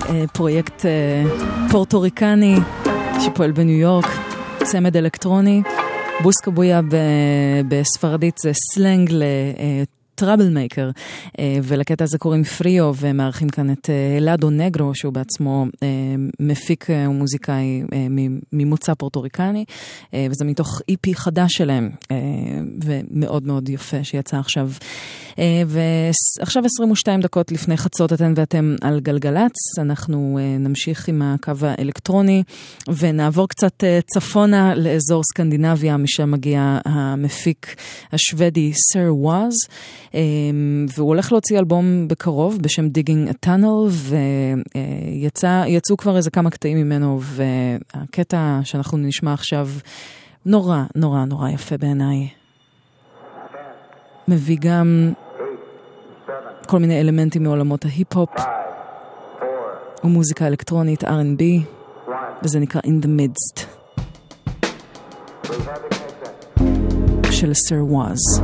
אה, פרויקט אה, פורטוריקני שפועל בניו יורק, צמד אלקטרוני. Buscabulla ב- בספרדית זה סלנג ל... troublemaker, ולקטע הזה קוראים Frío, ומארחים כאן את אה, Helado Negro, שהוא בעצמו אה, מפיק אה, ומוזיקאי אה, ממוצא פורטוריקני, אה, וזה מתוך EP חדש שלהם, אה, ומאוד מאוד יפה שיצא עכשיו. אה, ועכשיו 22 דקות לפני חצות אתן ואתם על גלגלצ, אנחנו אה, נמשיך עם הקו האלקטרוני ונעבור קצת אה, צפונה לאזור סקנדינביה, משם מגיע המפיק השוודי סר ואז, והוא הולך להוציא אלבום בקרוב בשם Digging a Tunnel, ויצאו כבר איזה כמה קטעים ממנו, והקטע שאנחנו נשמע עכשיו נורא נורא נורא יפה בעיניי. מביא גם כל מיני אלמנטים מעולמות ההיפ-הופ ומוזיקה אלקטרונית, R&B, וזה נקרא In the Midst של סר ואז.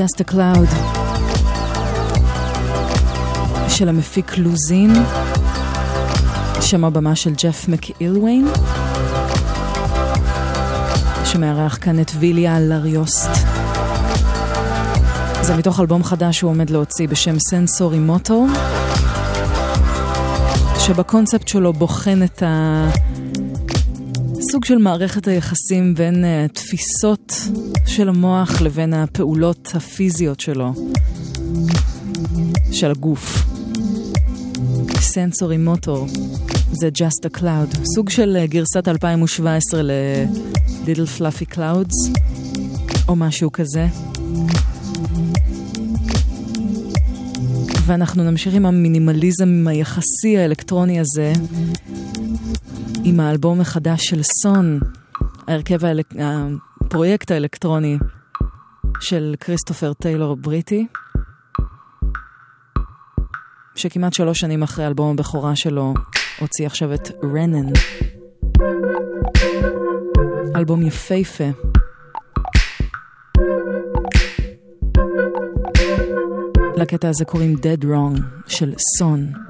Just a Cloud. של המפיק לוזין, שם הבמה של ג'ף מקאילוויין, שמארח כאן את ויליה לריוסט. זה מתוך אלבום חדש שהוא עומד להוציא בשם סנסורי מוטו, שבקונספט שלו בוחן את ה... סוג של מערכת היחסים בין uh, תפיסות של המוח לבין הפעולות הפיזיות שלו, של הגוף. סנסורי מוטור זה Just a Cloud, סוג של uh, גרסת 2017 ל-Little Fluffy Clouds, או משהו כזה. ואנחנו נמשיך עם המינימליזם היחסי האלקטרוני הזה, עם האלבום החדש של סון, ההרכב האלק... הפרויקט האלקטרוני של כריסטופר טיילור בריטי, שכמעט שלוש שנים אחרי אלבום הבכורה שלו הוציא עכשיו את רנן. אלבום יפהפה. לקטע הזה קוראים Dead Wrong של סון.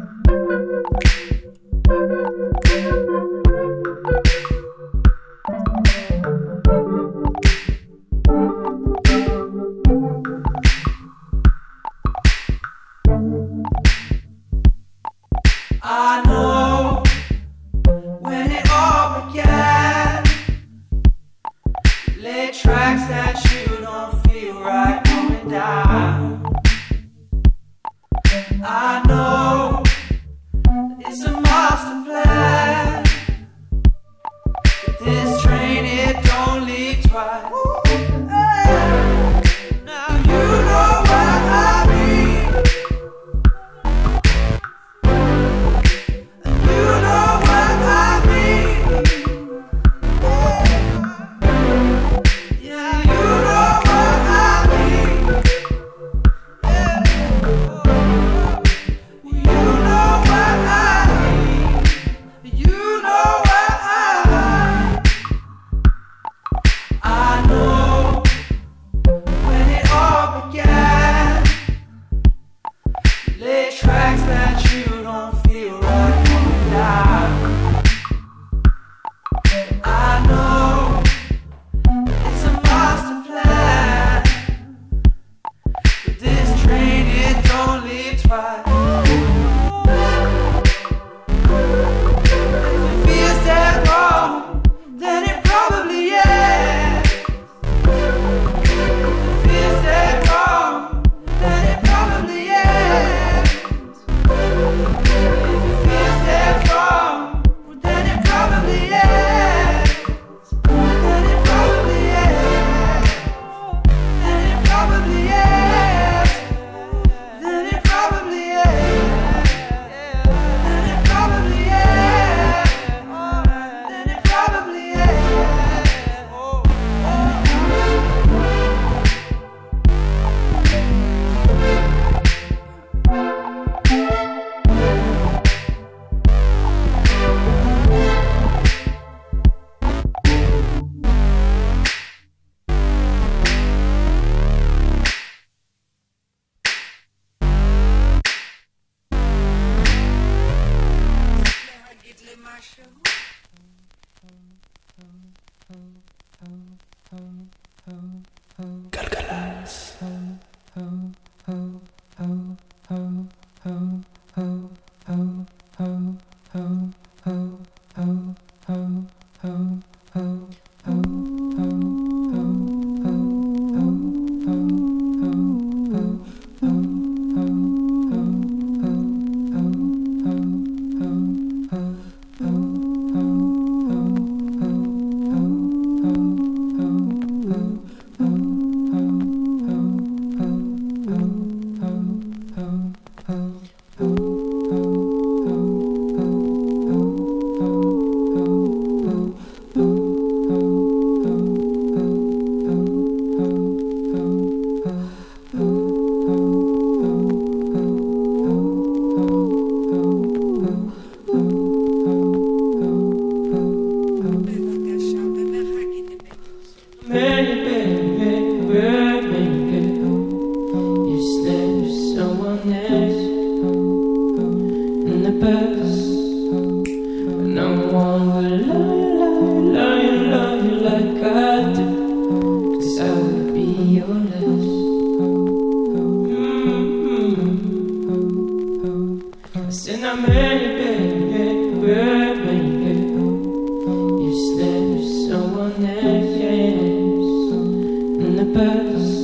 paz.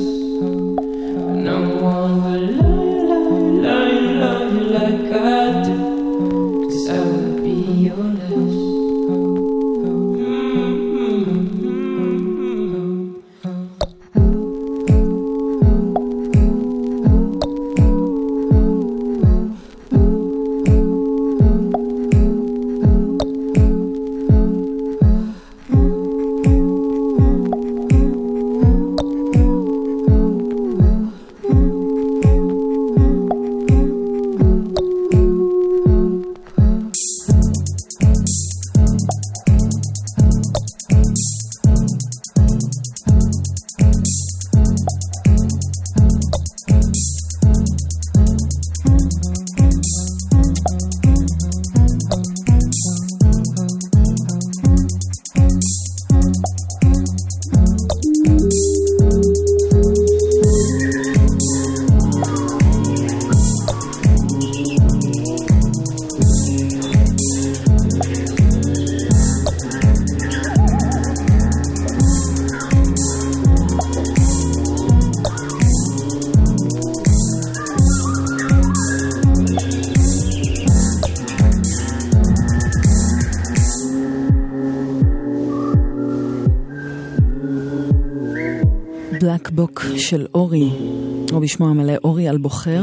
או בשמו המלא אורי אלבוחר.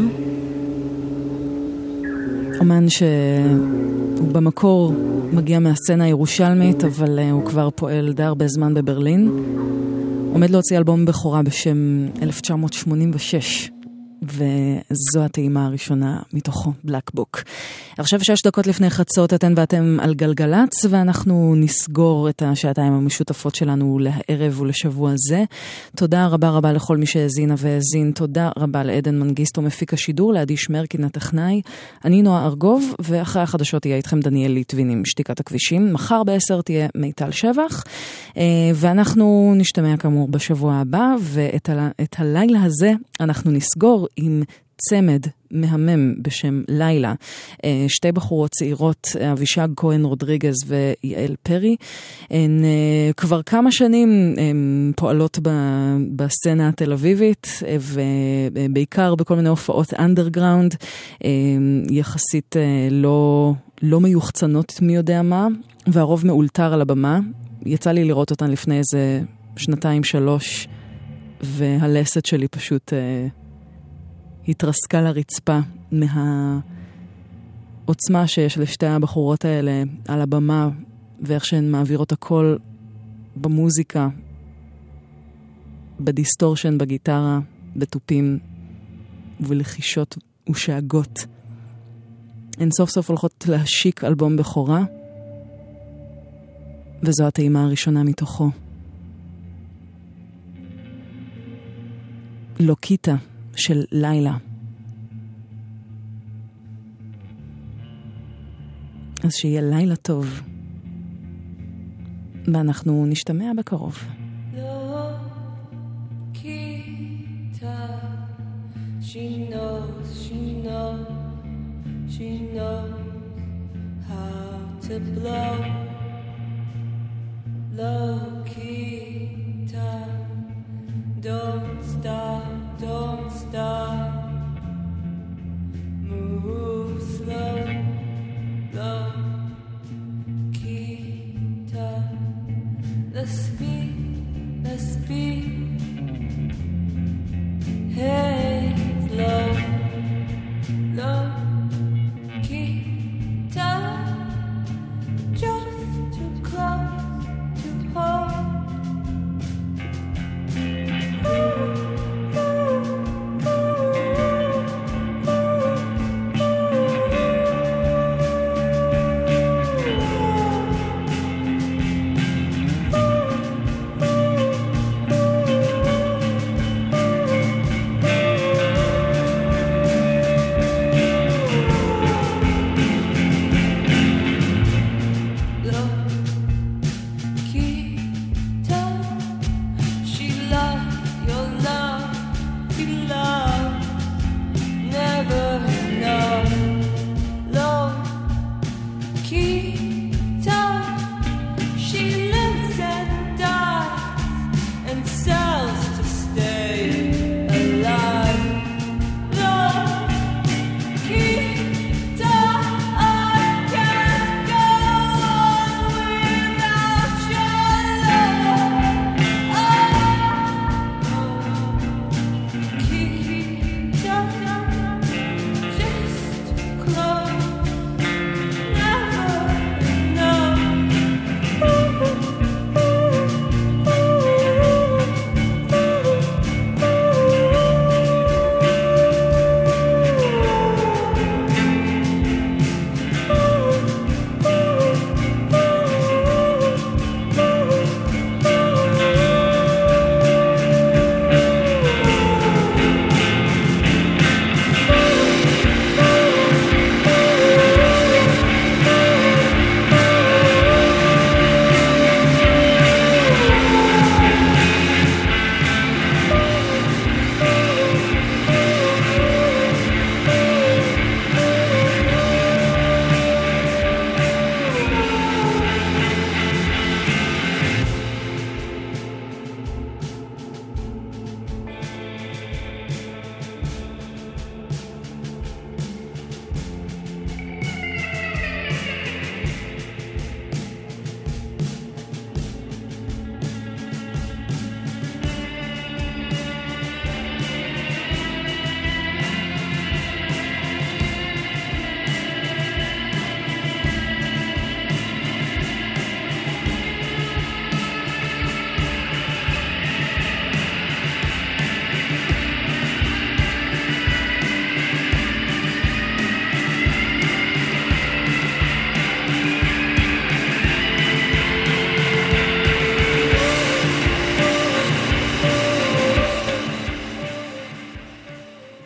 אומן שהוא במקור מגיע מהסצנה הירושלמית, אבל uh, הוא כבר פועל די הרבה זמן בברלין. עומד להוציא אלבום בכורה בשם 1986. וזו הטעימה הראשונה מתוכו, בלק בוק. עכשיו שש דקות לפני חצות אתן ואתם על גלגלצ, ואנחנו נסגור את השעתיים המשותפות שלנו לערב ולשבוע זה. תודה רבה רבה לכל מי שהאזינה והאזין, תודה רבה לעדן מנגיסטו מפיק השידור, לעדי שמרקין הטכנאי. אני נועה ארגוב, ואחרי החדשות יהיה איתכם דניאל ליטבין עם שתיקת הכבישים. מחר בעשר תהיה מיטל שבח, ואנחנו נשתמע כאמור בשבוע הבא, ואת ה- הלילה הזה אנחנו נסגור עם צמד מהמם בשם לילה. שתי בחורות צעירות, אבישג כהן רודריגז ויעל פרי. הן כבר כמה שנים פועלות בסצנה התל אביבית, ובעיקר בכל מיני הופעות אנדרגראונד, יחסית לא, לא מיוחצנות מי יודע מה, והרוב מאולתר על הבמה. יצא לי לראות אותן לפני איזה שנתיים, שלוש, והלסת שלי פשוט... התרסקה לרצפה מהעוצמה שיש לשתי הבחורות האלה על הבמה ואיך שהן מעבירות הכל במוזיקה, בדיסטורשן, בגיטרה, בתופים ובלחישות ושאגות. הן סוף סוף הולכות להשיק אלבום בכורה, וזו הטעימה הראשונה מתוכו. לוקיטה. של לילה. אז שיהיה לילה טוב, ואנחנו נשתמע בקרוב. Don't.